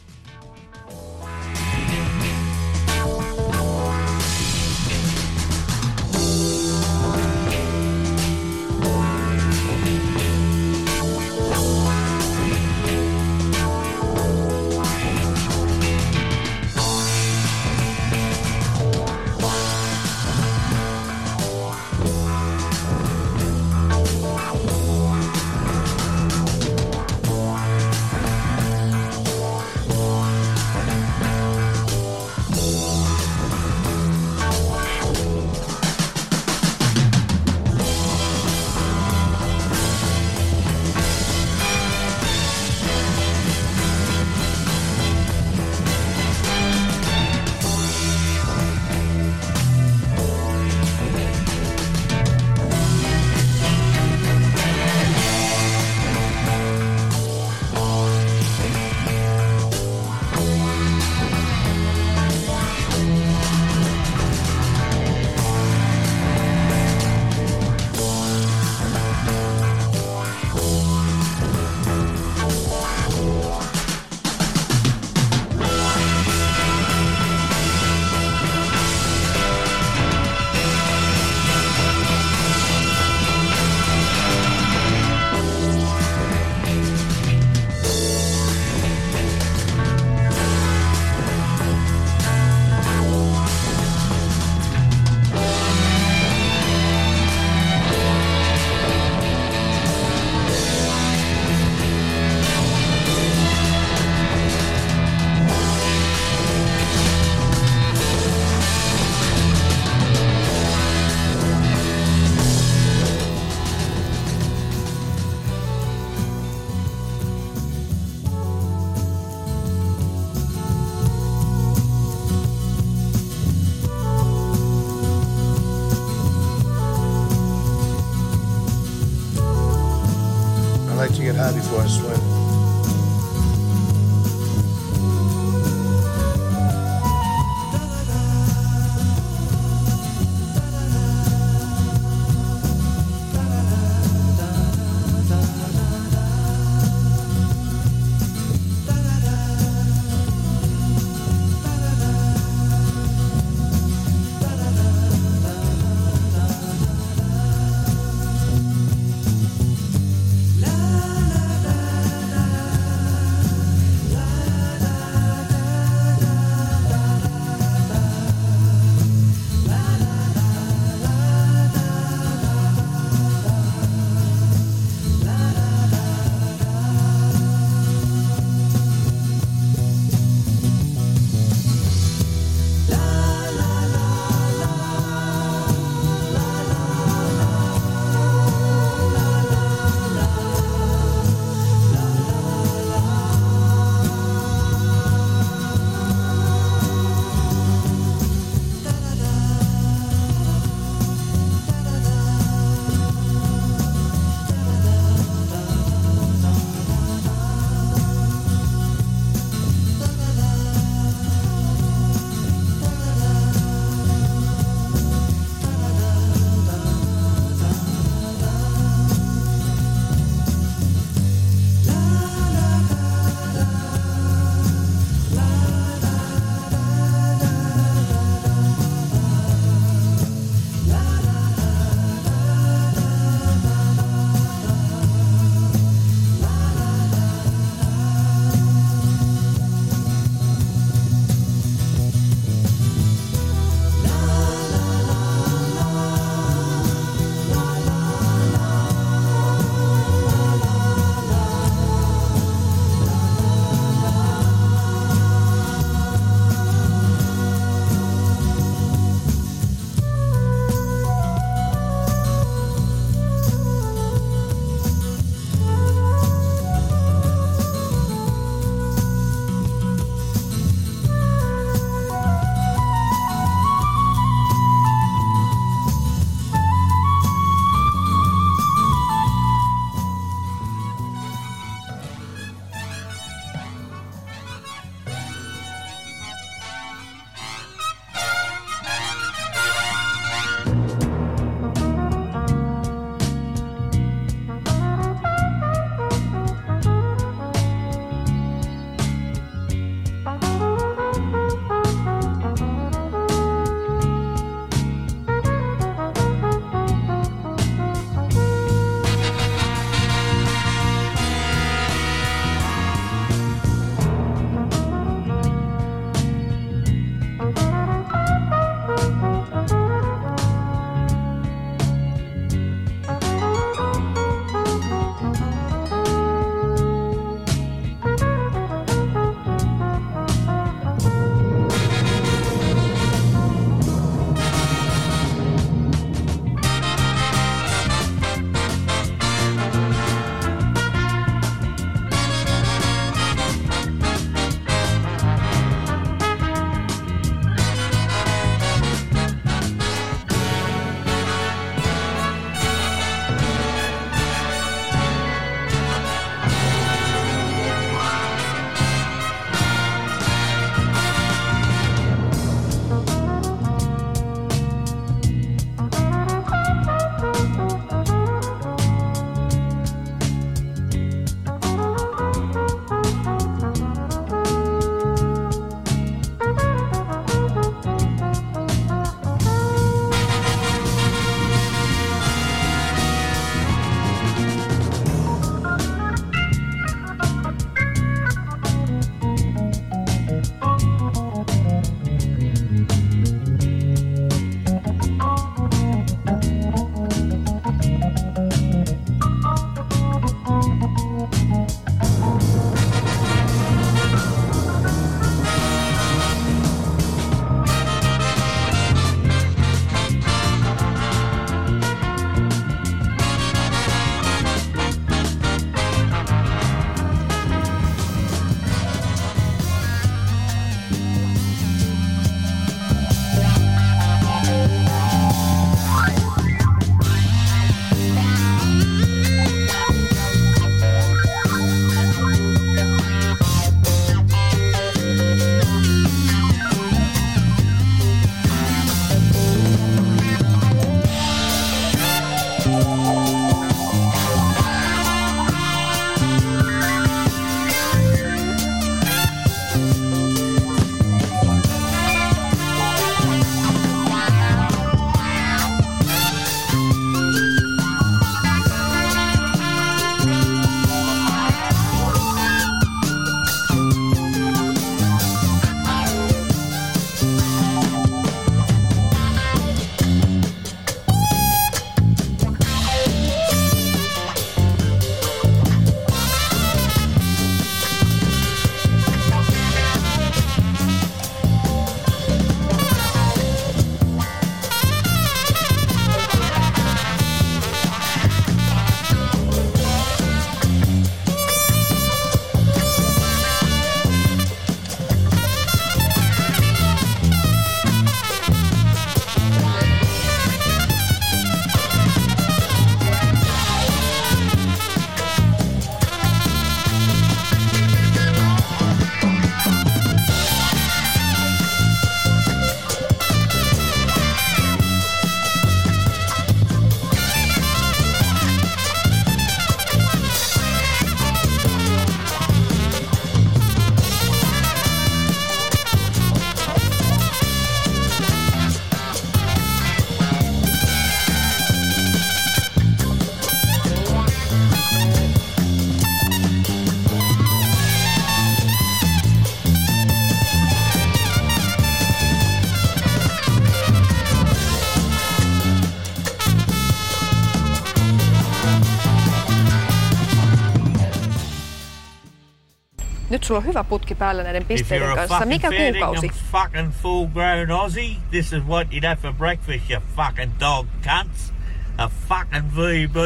Sulla on hyvä putki päällä näiden pisteiden kanssa. Mikä kuukausi?
a fucking full grown Aussie, this is what you'd have for breakfast, you fucking dog cunts. A fucking VB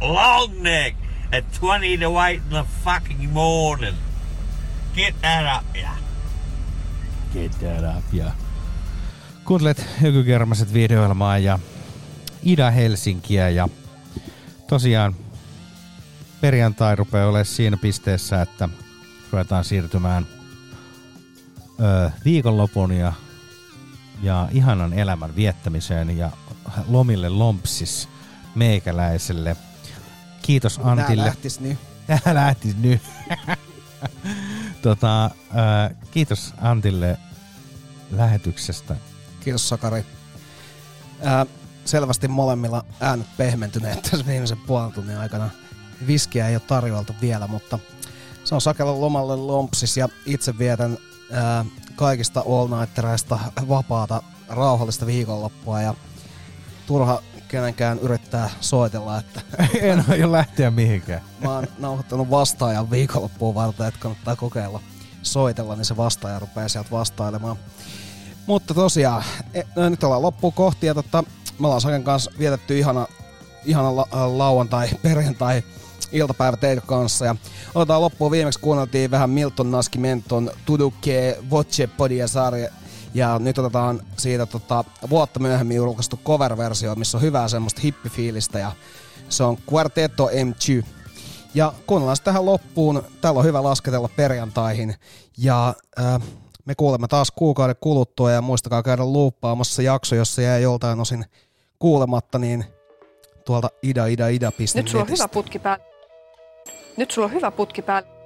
long neck at 20 to 8 in the fucking morning. Get that up, yeah.
Get that up, ja kuuntelet Hykykermaset videoilmaa ja Ida-Helsinkiä ja tosiaan perjantai rupeaa olemaan siinä pisteessä, että ruvetaan siirtymään ö, viikonlopun ja, ja ihanan elämän viettämiseen ja lomille lompsis meikäläiselle. Kiitos
Tää
Antille.
lähtis nyt.
Tää lähtis nyt. tota, ö, kiitos Antille lähetyksestä.
Kiitos Sakari. Ää, selvästi molemmilla äänet pehmentyneet tässä viimeisen puolen tunnin aikana. Viskiä ei ole tarjoiltu vielä, mutta se on Sakella lomalle lompsis ja itse vietän ää, kaikista all nightereista vapaata rauhallista viikonloppua ja turha kenenkään yrittää soitella, että
en aio lähteä mihinkään.
Mä oon nauhoittanut vastaajan viikonloppuun varten, että kannattaa kokeilla soitella, niin se vastaaja rupeaa sieltä vastailemaan. Mutta tosiaan, e, no, nyt ollaan loppuun kohti ja totta, me ollaan Saken kanssa vietetty ihana, ihana la, lauantai, perjantai, iltapäivä teidän kanssa. Ja otetaan loppuun viimeksi kuunneltiin vähän Milton Naskimenton Tuduke Voce Podia sarja. Ja nyt otetaan siitä tota, vuotta myöhemmin julkaistu cover-versio, missä on hyvää semmoista hippifiilistä ja se on Quartetto M2. Ja kuunnellaan tähän loppuun. Täällä on hyvä lasketella perjantaihin. Ja äh, me kuulemme taas kuukauden kuluttua ja muistakaa käydä luuppaamassa jakso, jos se jää joltain osin kuulematta, niin tuolta ida ida ida
Nyt sulla on hyvä putki päällä. Nyt sulla on hyvä putki päällä.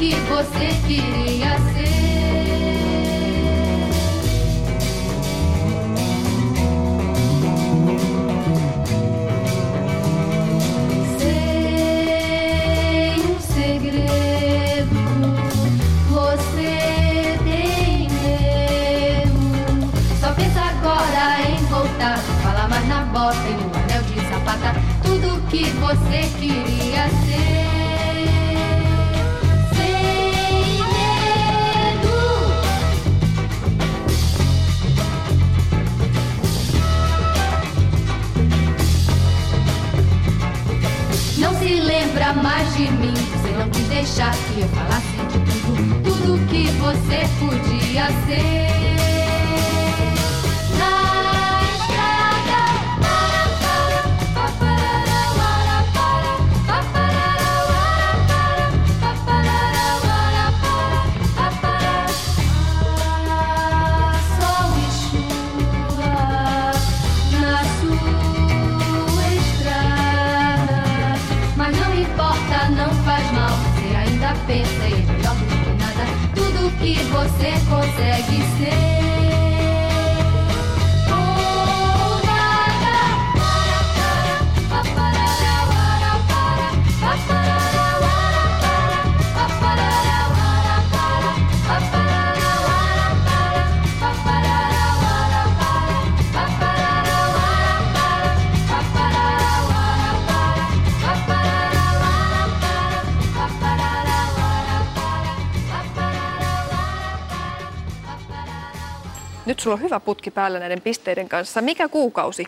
Que você queria ser. Sem um segredo, você tem medo. Só pensa agora em voltar. Fala mais na bota e no anel de sapata. Tudo que você queria ser. Que eu falasse de tudo, tudo que você podia ser.
Nyt sulla on hyvä putki päällä näiden pisteiden kanssa. Mikä kuukausi?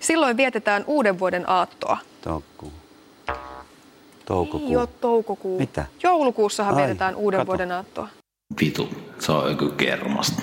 Silloin vietetään uuden vuoden aattoa.
Toukkuu. Toukokuu.
Ei ole toukokuu.
Mitä?
Joulukuussahan
Ai,
vietetään uuden
kato.
vuoden aattoa.
Vitu, se on joku kermasta.